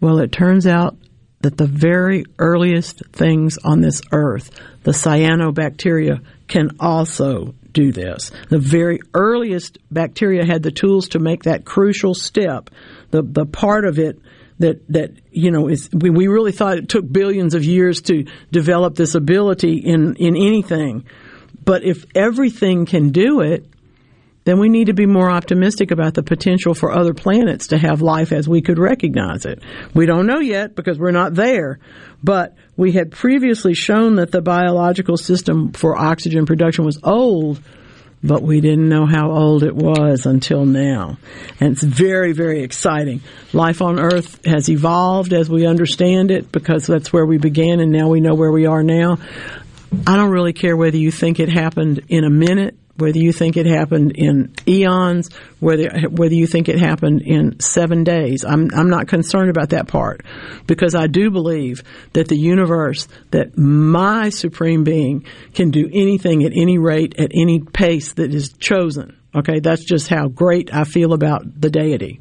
Well, it turns out that the very earliest things on this earth, the cyanobacteria, can also do this. The very earliest bacteria had the tools to make that crucial step. The the part of it that that you know is we, we really thought it took billions of years to develop this ability in in anything. But if everything can do it, then we need to be more optimistic about the potential for other planets to have life as we could recognize it. We don't know yet because we're not there, but we had previously shown that the biological system for oxygen production was old, but we didn't know how old it was until now. And it's very, very exciting. Life on Earth has evolved as we understand it because that's where we began and now we know where we are now. I don't really care whether you think it happened in a minute, whether you think it happened in eons, whether whether you think it happened in seven days. I'm I'm not concerned about that part because I do believe that the universe, that my supreme being, can do anything at any rate at any pace that is chosen. Okay, that's just how great I feel about the deity.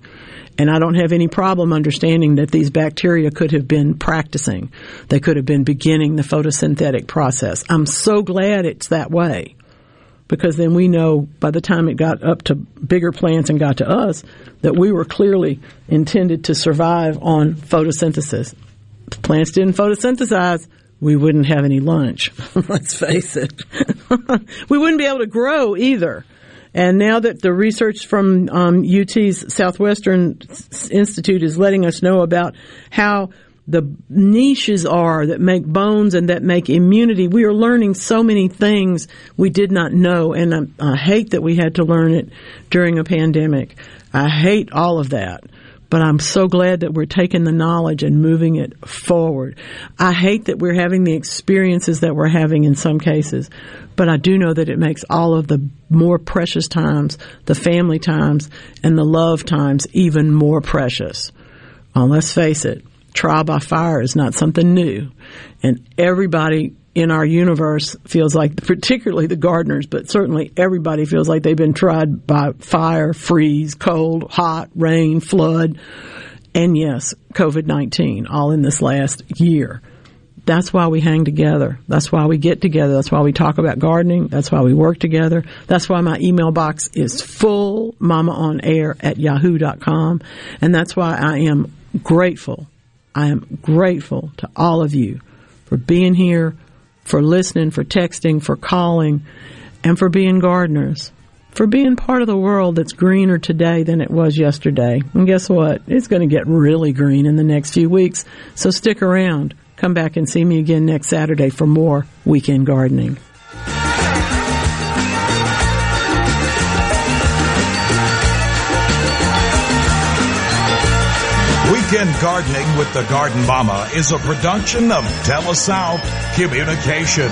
And I don't have any problem understanding that these bacteria could have been practicing. They could have been beginning the photosynthetic process. I'm so glad it's that way because then we know by the time it got up to bigger plants and got to us that we were clearly intended to survive on photosynthesis. If plants didn't photosynthesize, we wouldn't have any lunch. Let's face it. we wouldn't be able to grow either. And now that the research from um, UT's Southwestern Institute is letting us know about how the niches are that make bones and that make immunity, we are learning so many things we did not know. And I, I hate that we had to learn it during a pandemic. I hate all of that. But I'm so glad that we're taking the knowledge and moving it forward. I hate that we're having the experiences that we're having in some cases, but I do know that it makes all of the more precious times, the family times, and the love times even more precious. Uh, let's face it, trial by fire is not something new. And everybody in our universe feels like, particularly the gardeners, but certainly everybody feels like they've been tried by fire, freeze, cold, hot, rain, flood, and yes, COVID 19, all in this last year. That's why we hang together. That's why we get together. That's why we talk about gardening. That's why we work together. That's why my email box is full, mamaaonair at yahoo.com. And that's why I am grateful. I am grateful to all of you for being here, for listening, for texting, for calling, and for being gardeners. For being part of the world that's greener today than it was yesterday. And guess what? It's going to get really green in the next few weeks. So stick around. Come back and see me again next Saturday for more weekend gardening. Weekend Gardening with the Garden Mama is a production of TeleSouth Communication.